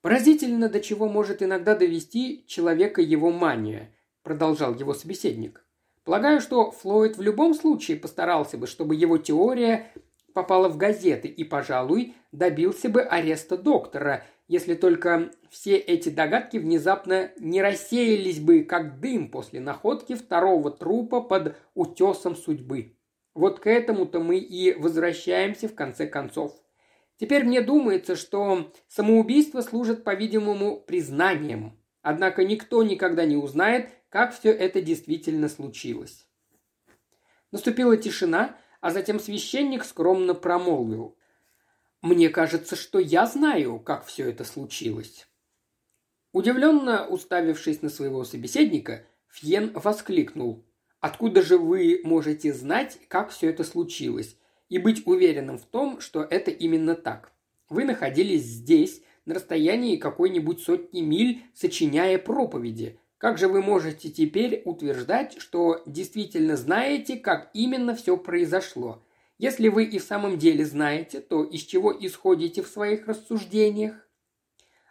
Поразительно, до чего может иногда довести человека его мания, продолжал его собеседник. Полагаю, что Флойд в любом случае постарался бы, чтобы его теория попала в газеты и, пожалуй, добился бы ареста доктора, если только все эти догадки внезапно не рассеялись бы, как дым после находки второго трупа под утесом судьбы. Вот к этому-то мы и возвращаемся в конце концов. Теперь мне думается, что самоубийство служит, по-видимому, признанием. Однако никто никогда не узнает, как все это действительно случилось. Наступила тишина, а затем священник скромно промолвил. «Мне кажется, что я знаю, как все это случилось». Удивленно уставившись на своего собеседника, Фьен воскликнул. «Откуда же вы можете знать, как все это случилось? И быть уверенным в том, что это именно так. Вы находились здесь, на расстоянии какой-нибудь сотни миль, сочиняя проповеди. Как же вы можете теперь утверждать, что действительно знаете, как именно все произошло? Если вы и в самом деле знаете, то из чего исходите в своих рассуждениях?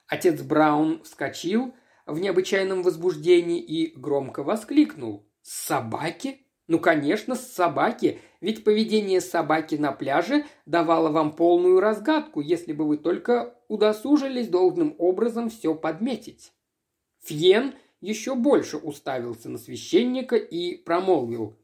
Отец Браун вскочил в необычайном возбуждении и громко воскликнул. «Собаки? Ну, конечно, с собаки, ведь поведение собаки на пляже давало вам полную разгадку, если бы вы только удосужились должным образом все подметить». Фьен еще больше уставился на священника и промолвил.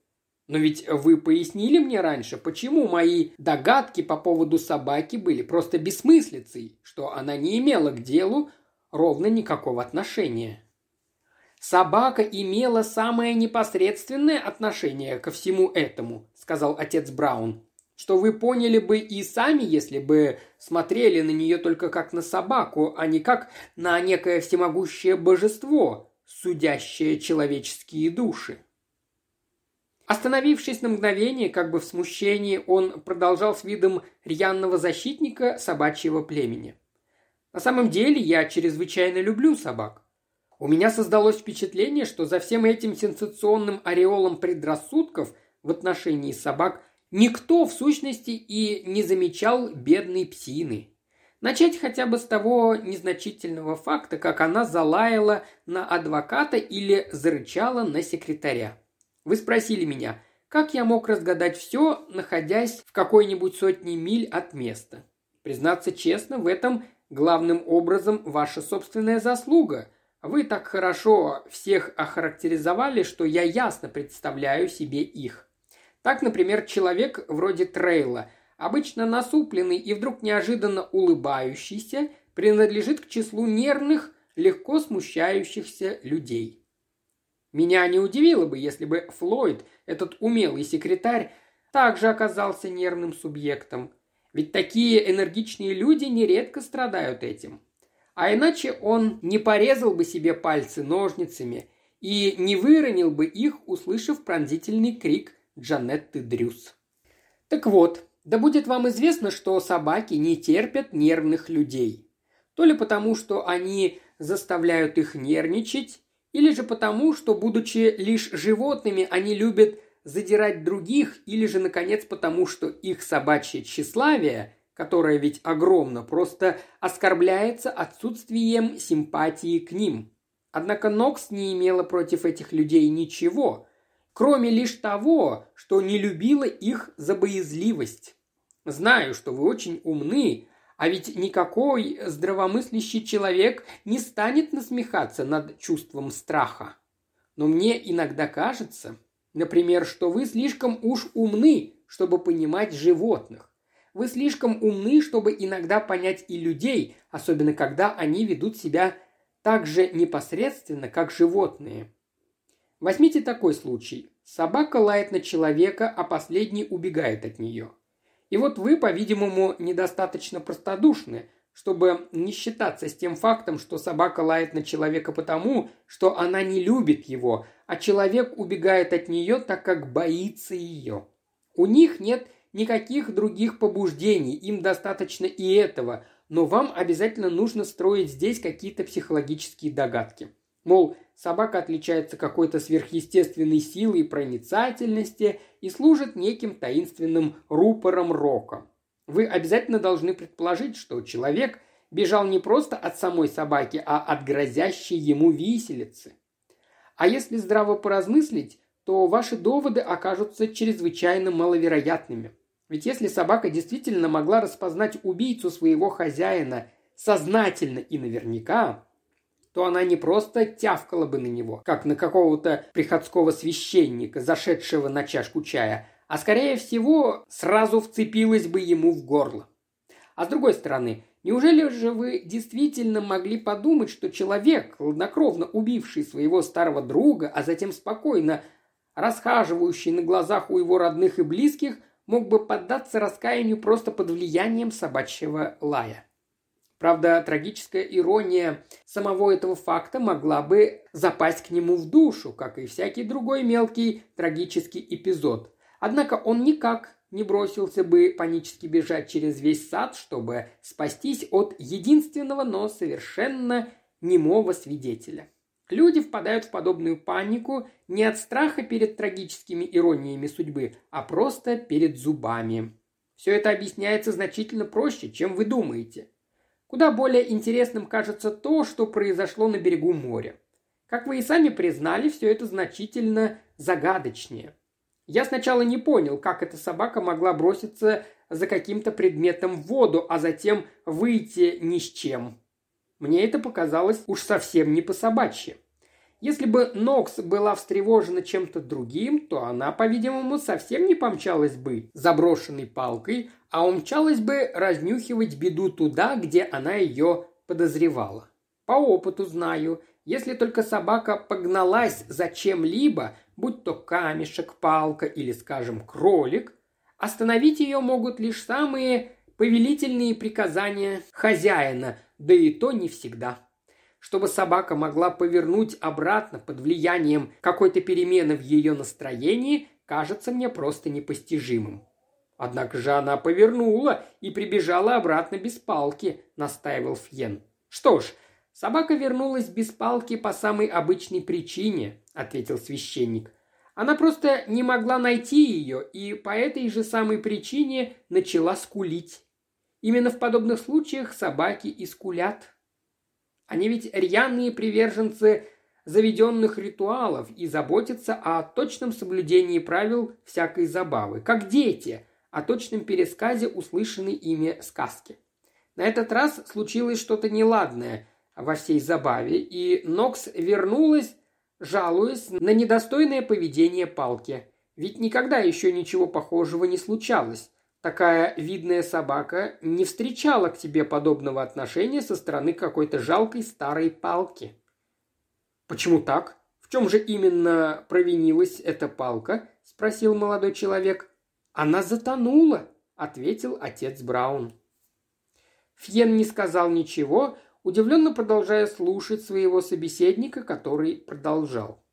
Но ведь вы пояснили мне раньше, почему мои догадки по поводу собаки были просто бессмыслицей, что она не имела к делу ровно никакого отношения. Собака имела самое непосредственное отношение ко всему этому, сказал отец Браун, что вы поняли бы и сами, если бы смотрели на нее только как на собаку, а не как на некое всемогущее божество, судящее человеческие души. Остановившись на мгновение, как бы в смущении, он продолжал с видом рьяного защитника собачьего племени. «На самом деле я чрезвычайно люблю собак. У меня создалось впечатление, что за всем этим сенсационным ореолом предрассудков в отношении собак никто в сущности и не замечал бедной псины. Начать хотя бы с того незначительного факта, как она залаяла на адвоката или зарычала на секретаря. Вы спросили меня, как я мог разгадать все, находясь в какой-нибудь сотне миль от места? Признаться честно, в этом главным образом ваша собственная заслуга. Вы так хорошо всех охарактеризовали, что я ясно представляю себе их. Так, например, человек вроде Трейла, обычно насупленный и вдруг неожиданно улыбающийся, принадлежит к числу нервных, легко смущающихся людей. Меня не удивило бы, если бы Флойд, этот умелый секретарь, также оказался нервным субъектом. Ведь такие энергичные люди нередко страдают этим. А иначе он не порезал бы себе пальцы ножницами и не выронил бы их, услышав пронзительный крик Джанетты Дрюс. Так вот, да будет вам известно, что собаки не терпят нервных людей. То ли потому, что они заставляют их нервничать, или же потому, что, будучи лишь животными, они любят задирать других, или же, наконец, потому, что их собачье тщеславие, которое ведь огромно, просто оскорбляется отсутствием симпатии к ним. Однако Нокс не имела против этих людей ничего, кроме лишь того, что не любила их за боязливость. Знаю, что вы очень умны, а ведь никакой здравомыслящий человек не станет насмехаться над чувством страха. Но мне иногда кажется, например, что вы слишком уж умны, чтобы понимать животных. Вы слишком умны, чтобы иногда понять и людей, особенно когда они ведут себя так же непосредственно, как животные. Возьмите такой случай. Собака лает на человека, а последний убегает от нее. И вот вы, по-видимому, недостаточно простодушны, чтобы не считаться с тем фактом, что собака лает на человека потому, что она не любит его, а человек убегает от нее, так как боится ее. У них нет никаких других побуждений, им достаточно и этого, но вам обязательно нужно строить здесь какие-то психологические догадки. Мол, собака отличается какой-то сверхъестественной силой и проницательности и служит неким таинственным рупором рока. Вы обязательно должны предположить, что человек бежал не просто от самой собаки, а от грозящей ему виселицы. А если здраво поразмыслить, то ваши доводы окажутся чрезвычайно маловероятными. Ведь если собака действительно могла распознать убийцу своего хозяина сознательно и наверняка, то она не просто тявкала бы на него, как на какого-то приходского священника, зашедшего на чашку чая, а скорее всего сразу вцепилась бы ему в горло. А с другой стороны, неужели же вы действительно могли подумать, что человек, хладнокровно убивший своего старого друга, а затем спокойно расхаживающий на глазах у его родных и близких, мог бы поддаться раскаянию просто под влиянием собачьего лая? Правда, трагическая ирония самого этого факта могла бы запасть к нему в душу, как и всякий другой мелкий трагический эпизод. Однако он никак не бросился бы панически бежать через весь сад, чтобы спастись от единственного, но совершенно немого свидетеля. Люди впадают в подобную панику не от страха перед трагическими ирониями судьбы, а просто перед зубами. Все это объясняется значительно проще, чем вы думаете. Куда более интересным кажется то, что произошло на берегу моря. Как вы и сами признали, все это значительно загадочнее. Я сначала не понял, как эта собака могла броситься за каким-то предметом в воду, а затем выйти ни с чем. Мне это показалось уж совсем не по-собачьи. Если бы Нокс была встревожена чем-то другим, то она, по-видимому, совсем не помчалась бы заброшенной палкой, а умчалась бы разнюхивать беду туда, где она ее подозревала. По опыту знаю, если только собака погналась за чем-либо, будь то камешек, палка или, скажем, кролик, остановить ее могут лишь самые повелительные приказания хозяина, да и то не всегда. Чтобы собака могла повернуть обратно под влиянием какой-то перемены в ее настроении, кажется мне просто непостижимым. Однако же она повернула и прибежала обратно без палки, настаивал Фьен. Что ж, собака вернулась без палки по самой обычной причине, ответил священник. Она просто не могла найти ее и по этой же самой причине начала скулить. Именно в подобных случаях собаки и скулят. Они ведь рьяные приверженцы заведенных ритуалов и заботятся о точном соблюдении правил всякой забавы, как дети, о точном пересказе услышанной ими сказки. На этот раз случилось что-то неладное во всей забаве, и Нокс вернулась, жалуясь на недостойное поведение палки. Ведь никогда еще ничего похожего не случалось. Такая видная собака не встречала к тебе подобного отношения со стороны какой-то жалкой старой палки. Почему так? В чем же именно провинилась эта палка? спросил молодой человек. Она затонула, ответил отец Браун. Фьен не сказал ничего, удивленно продолжая слушать своего собеседника, который продолжал.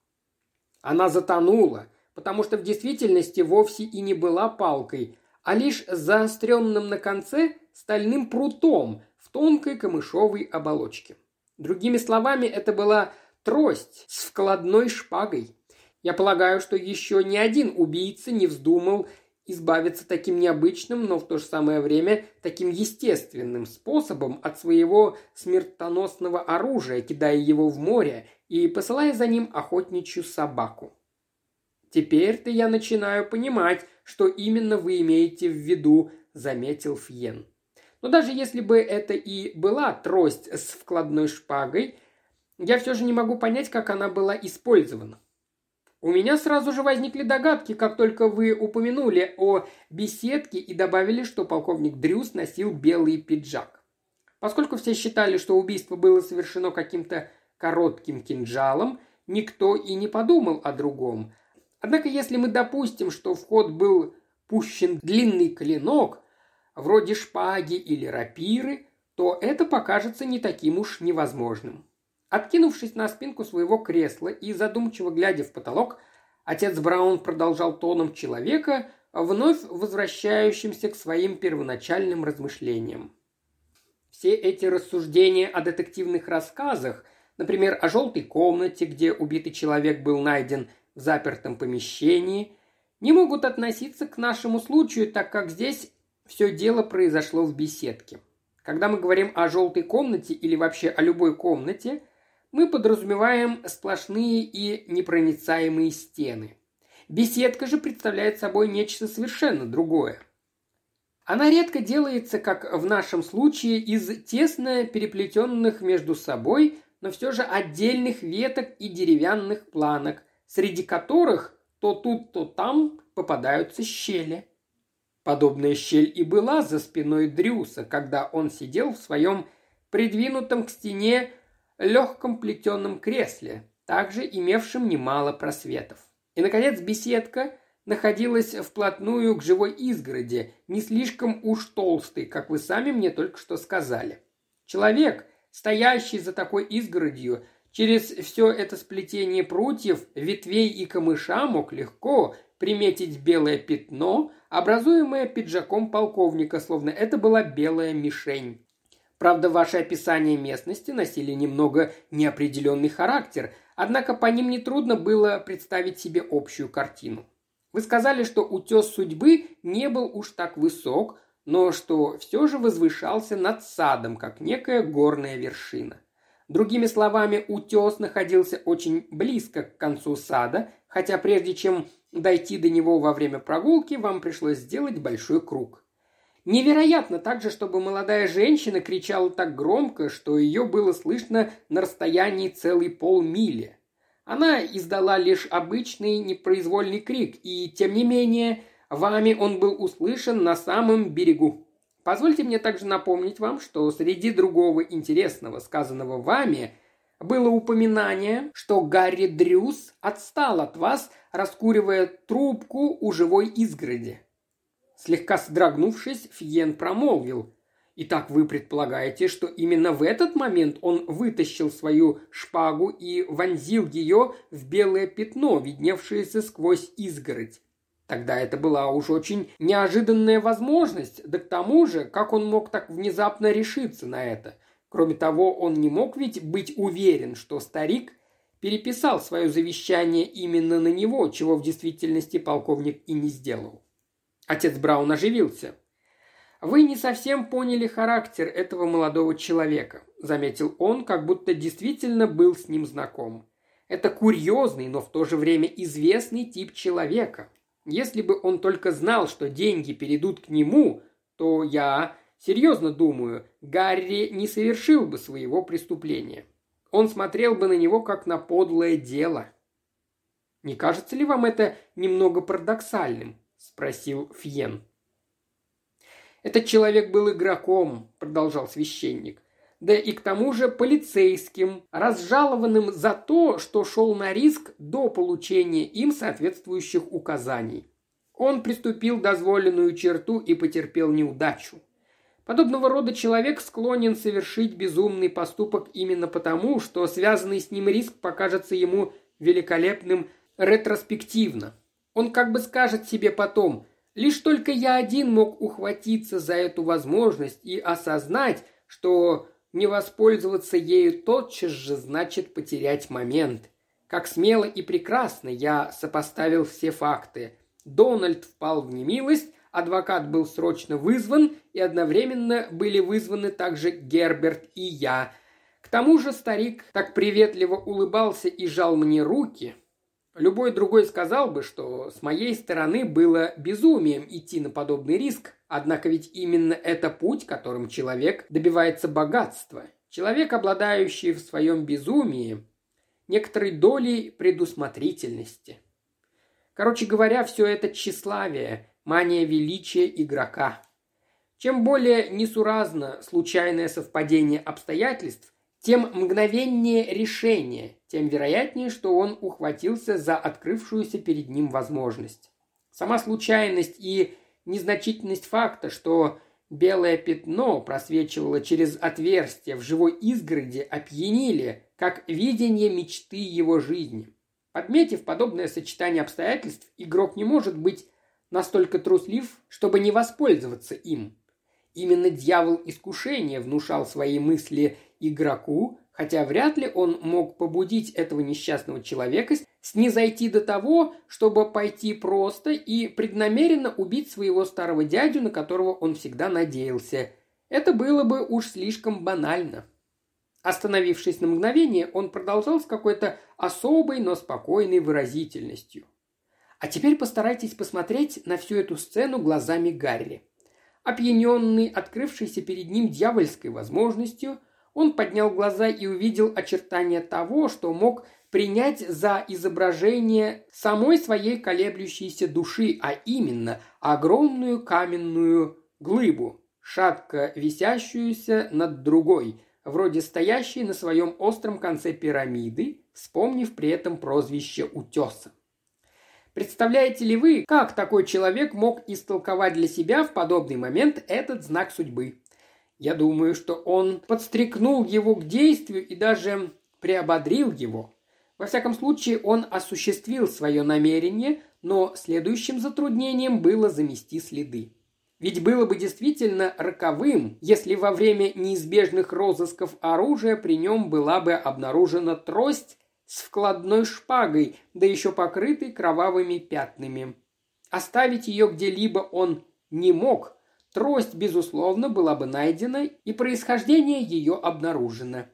Она затонула, потому что в действительности вовсе и не была палкой, а лишь заостренным на конце стальным прутом в тонкой камышовой оболочке. Другими словами, это была трость с вкладной шпагой. Я полагаю, что еще ни один убийца не вздумал избавиться таким необычным, но в то же самое время таким естественным способом от своего смертоносного оружия, кидая его в море и посылая за ним охотничью собаку. Теперь-то я начинаю понимать, что именно вы имеете в виду», – заметил Фьен. Но даже если бы это и была трость с вкладной шпагой, я все же не могу понять, как она была использована. У меня сразу же возникли догадки, как только вы упомянули о беседке и добавили, что полковник Дрюс носил белый пиджак. Поскольку все считали, что убийство было совершено каким-то коротким кинжалом, никто и не подумал о другом – Однако если мы допустим, что в ход был пущен длинный клинок, вроде шпаги или рапиры, то это покажется не таким уж невозможным. Откинувшись на спинку своего кресла и задумчиво глядя в потолок, отец Браун продолжал тоном человека, вновь возвращающимся к своим первоначальным размышлениям. Все эти рассуждения о детективных рассказах, например, о желтой комнате, где убитый человек был найден в запертом помещении, не могут относиться к нашему случаю, так как здесь все дело произошло в беседке. Когда мы говорим о желтой комнате или вообще о любой комнате, мы подразумеваем сплошные и непроницаемые стены. Беседка же представляет собой нечто совершенно другое. Она редко делается, как в нашем случае, из тесно переплетенных между собой, но все же отдельных веток и деревянных планок – среди которых то тут, то там попадаются щели. Подобная щель и была за спиной Дрюса, когда он сидел в своем придвинутом к стене легком плетеном кресле, также имевшем немало просветов. И, наконец, беседка находилась вплотную к живой изгороди, не слишком уж толстой, как вы сами мне только что сказали. Человек, стоящий за такой изгородью, Через все это сплетение прутьев, ветвей и камыша мог легко приметить белое пятно, образуемое пиджаком полковника, словно это была белая мишень. Правда, ваши описания местности носили немного неопределенный характер, однако по ним нетрудно было представить себе общую картину. Вы сказали, что утес судьбы не был уж так высок, но что все же возвышался над садом, как некая горная вершина. Другими словами, утес находился очень близко к концу сада, хотя прежде чем дойти до него во время прогулки, вам пришлось сделать большой круг. Невероятно также, чтобы молодая женщина кричала так громко, что ее было слышно на расстоянии целой полмили. Она издала лишь обычный непроизвольный крик, и, тем не менее, вами он был услышан на самом берегу. Позвольте мне также напомнить вам, что среди другого интересного, сказанного вами, было упоминание, что Гарри Дрюс отстал от вас, раскуривая трубку у живой изгороди. Слегка сдрогнувшись, Фьен промолвил. «Итак, вы предполагаете, что именно в этот момент он вытащил свою шпагу и вонзил ее в белое пятно, видневшееся сквозь изгородь. Тогда это была уж очень неожиданная возможность, да к тому же, как он мог так внезапно решиться на это? Кроме того, он не мог ведь быть уверен, что старик переписал свое завещание именно на него, чего в действительности полковник и не сделал. Отец Браун оживился. «Вы не совсем поняли характер этого молодого человека», – заметил он, как будто действительно был с ним знаком. «Это курьезный, но в то же время известный тип человека. Если бы он только знал, что деньги перейдут к нему, то я, серьезно думаю, Гарри не совершил бы своего преступления. Он смотрел бы на него как на подлое дело. Не кажется ли вам это немного парадоксальным? спросил Фьен. Этот человек был игроком, продолжал священник. Да и к тому же полицейским, разжалованным за то, что шел на риск до получения им соответствующих указаний. Он приступил дозволенную черту и потерпел неудачу. Подобного рода человек склонен совершить безумный поступок именно потому, что связанный с ним риск покажется ему великолепным ретроспективно. Он как бы скажет себе потом, лишь только я один мог ухватиться за эту возможность и осознать, что не воспользоваться ею тотчас же значит потерять момент. Как смело и прекрасно я сопоставил все факты. Дональд впал в немилость, адвокат был срочно вызван, и одновременно были вызваны также Герберт и я. К тому же старик так приветливо улыбался и жал мне руки, Любой другой сказал бы, что с моей стороны было безумием идти на подобный риск, однако ведь именно это путь, которым человек добивается богатства. Человек, обладающий в своем безумии некоторой долей предусмотрительности. Короче говоря, все это тщеславие, мания величия игрока. Чем более несуразно случайное совпадение обстоятельств, тем мгновеннее решение, тем вероятнее, что он ухватился за открывшуюся перед ним возможность. Сама случайность и незначительность факта, что белое пятно просвечивало через отверстие в живой изгороди, опьянили, как видение мечты его жизни. Подметив подобное сочетание обстоятельств, игрок не может быть настолько труслив, чтобы не воспользоваться им. Именно дьявол искушения внушал свои мысли игроку, хотя вряд ли он мог побудить этого несчастного человека снизойти до того, чтобы пойти просто и преднамеренно убить своего старого дядю, на которого он всегда надеялся. Это было бы уж слишком банально. Остановившись на мгновение, он продолжал с какой-то особой, но спокойной выразительностью. А теперь постарайтесь посмотреть на всю эту сцену глазами Гарри. Опьяненный, открывшийся перед ним дьявольской возможностью – он поднял глаза и увидел очертания того, что мог принять за изображение самой своей колеблющейся души, а именно огромную каменную глыбу, шатко висящуюся над другой, вроде стоящей на своем остром конце пирамиды, вспомнив при этом прозвище утеса. Представляете ли вы, как такой человек мог истолковать для себя в подобный момент этот знак судьбы? Я думаю, что он подстрекнул его к действию и даже приободрил его. Во всяком случае, он осуществил свое намерение, но следующим затруднением было замести следы. Ведь было бы действительно роковым, если во время неизбежных розысков оружия при нем была бы обнаружена трость с вкладной шпагой, да еще покрытой кровавыми пятнами. Оставить ее где-либо он не мог. Трость, безусловно, была бы найдена, и происхождение ее обнаружено.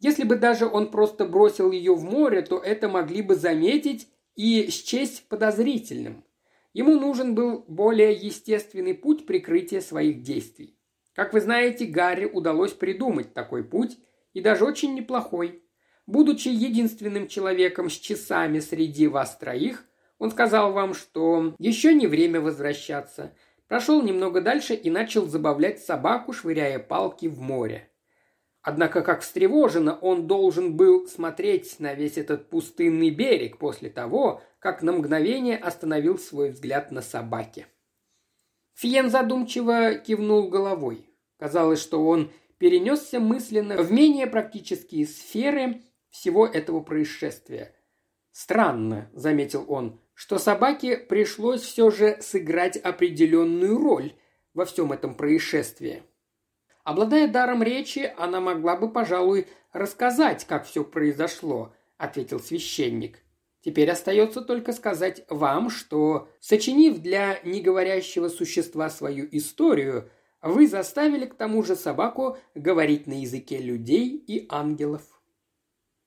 Если бы даже он просто бросил ее в море, то это могли бы заметить и счесть подозрительным. Ему нужен был более естественный путь прикрытия своих действий. Как вы знаете, Гарри удалось придумать такой путь, и даже очень неплохой. Будучи единственным человеком с часами среди вас троих, он сказал вам, что еще не время возвращаться. Прошел немного дальше и начал забавлять собаку, швыряя палки в море. Однако, как встревоженно, он должен был смотреть на весь этот пустынный берег после того, как на мгновение остановил свой взгляд на собаке. Фиен задумчиво кивнул головой. Казалось, что он перенесся мысленно в менее практические сферы всего этого происшествия. «Странно», — заметил он, — «что собаке пришлось все же сыграть определенную роль во всем этом происшествии. Обладая даром речи, она могла бы, пожалуй, рассказать, как все произошло, ответил священник. Теперь остается только сказать вам, что, сочинив для неговорящего существа свою историю, вы заставили к тому же собаку говорить на языке людей и ангелов.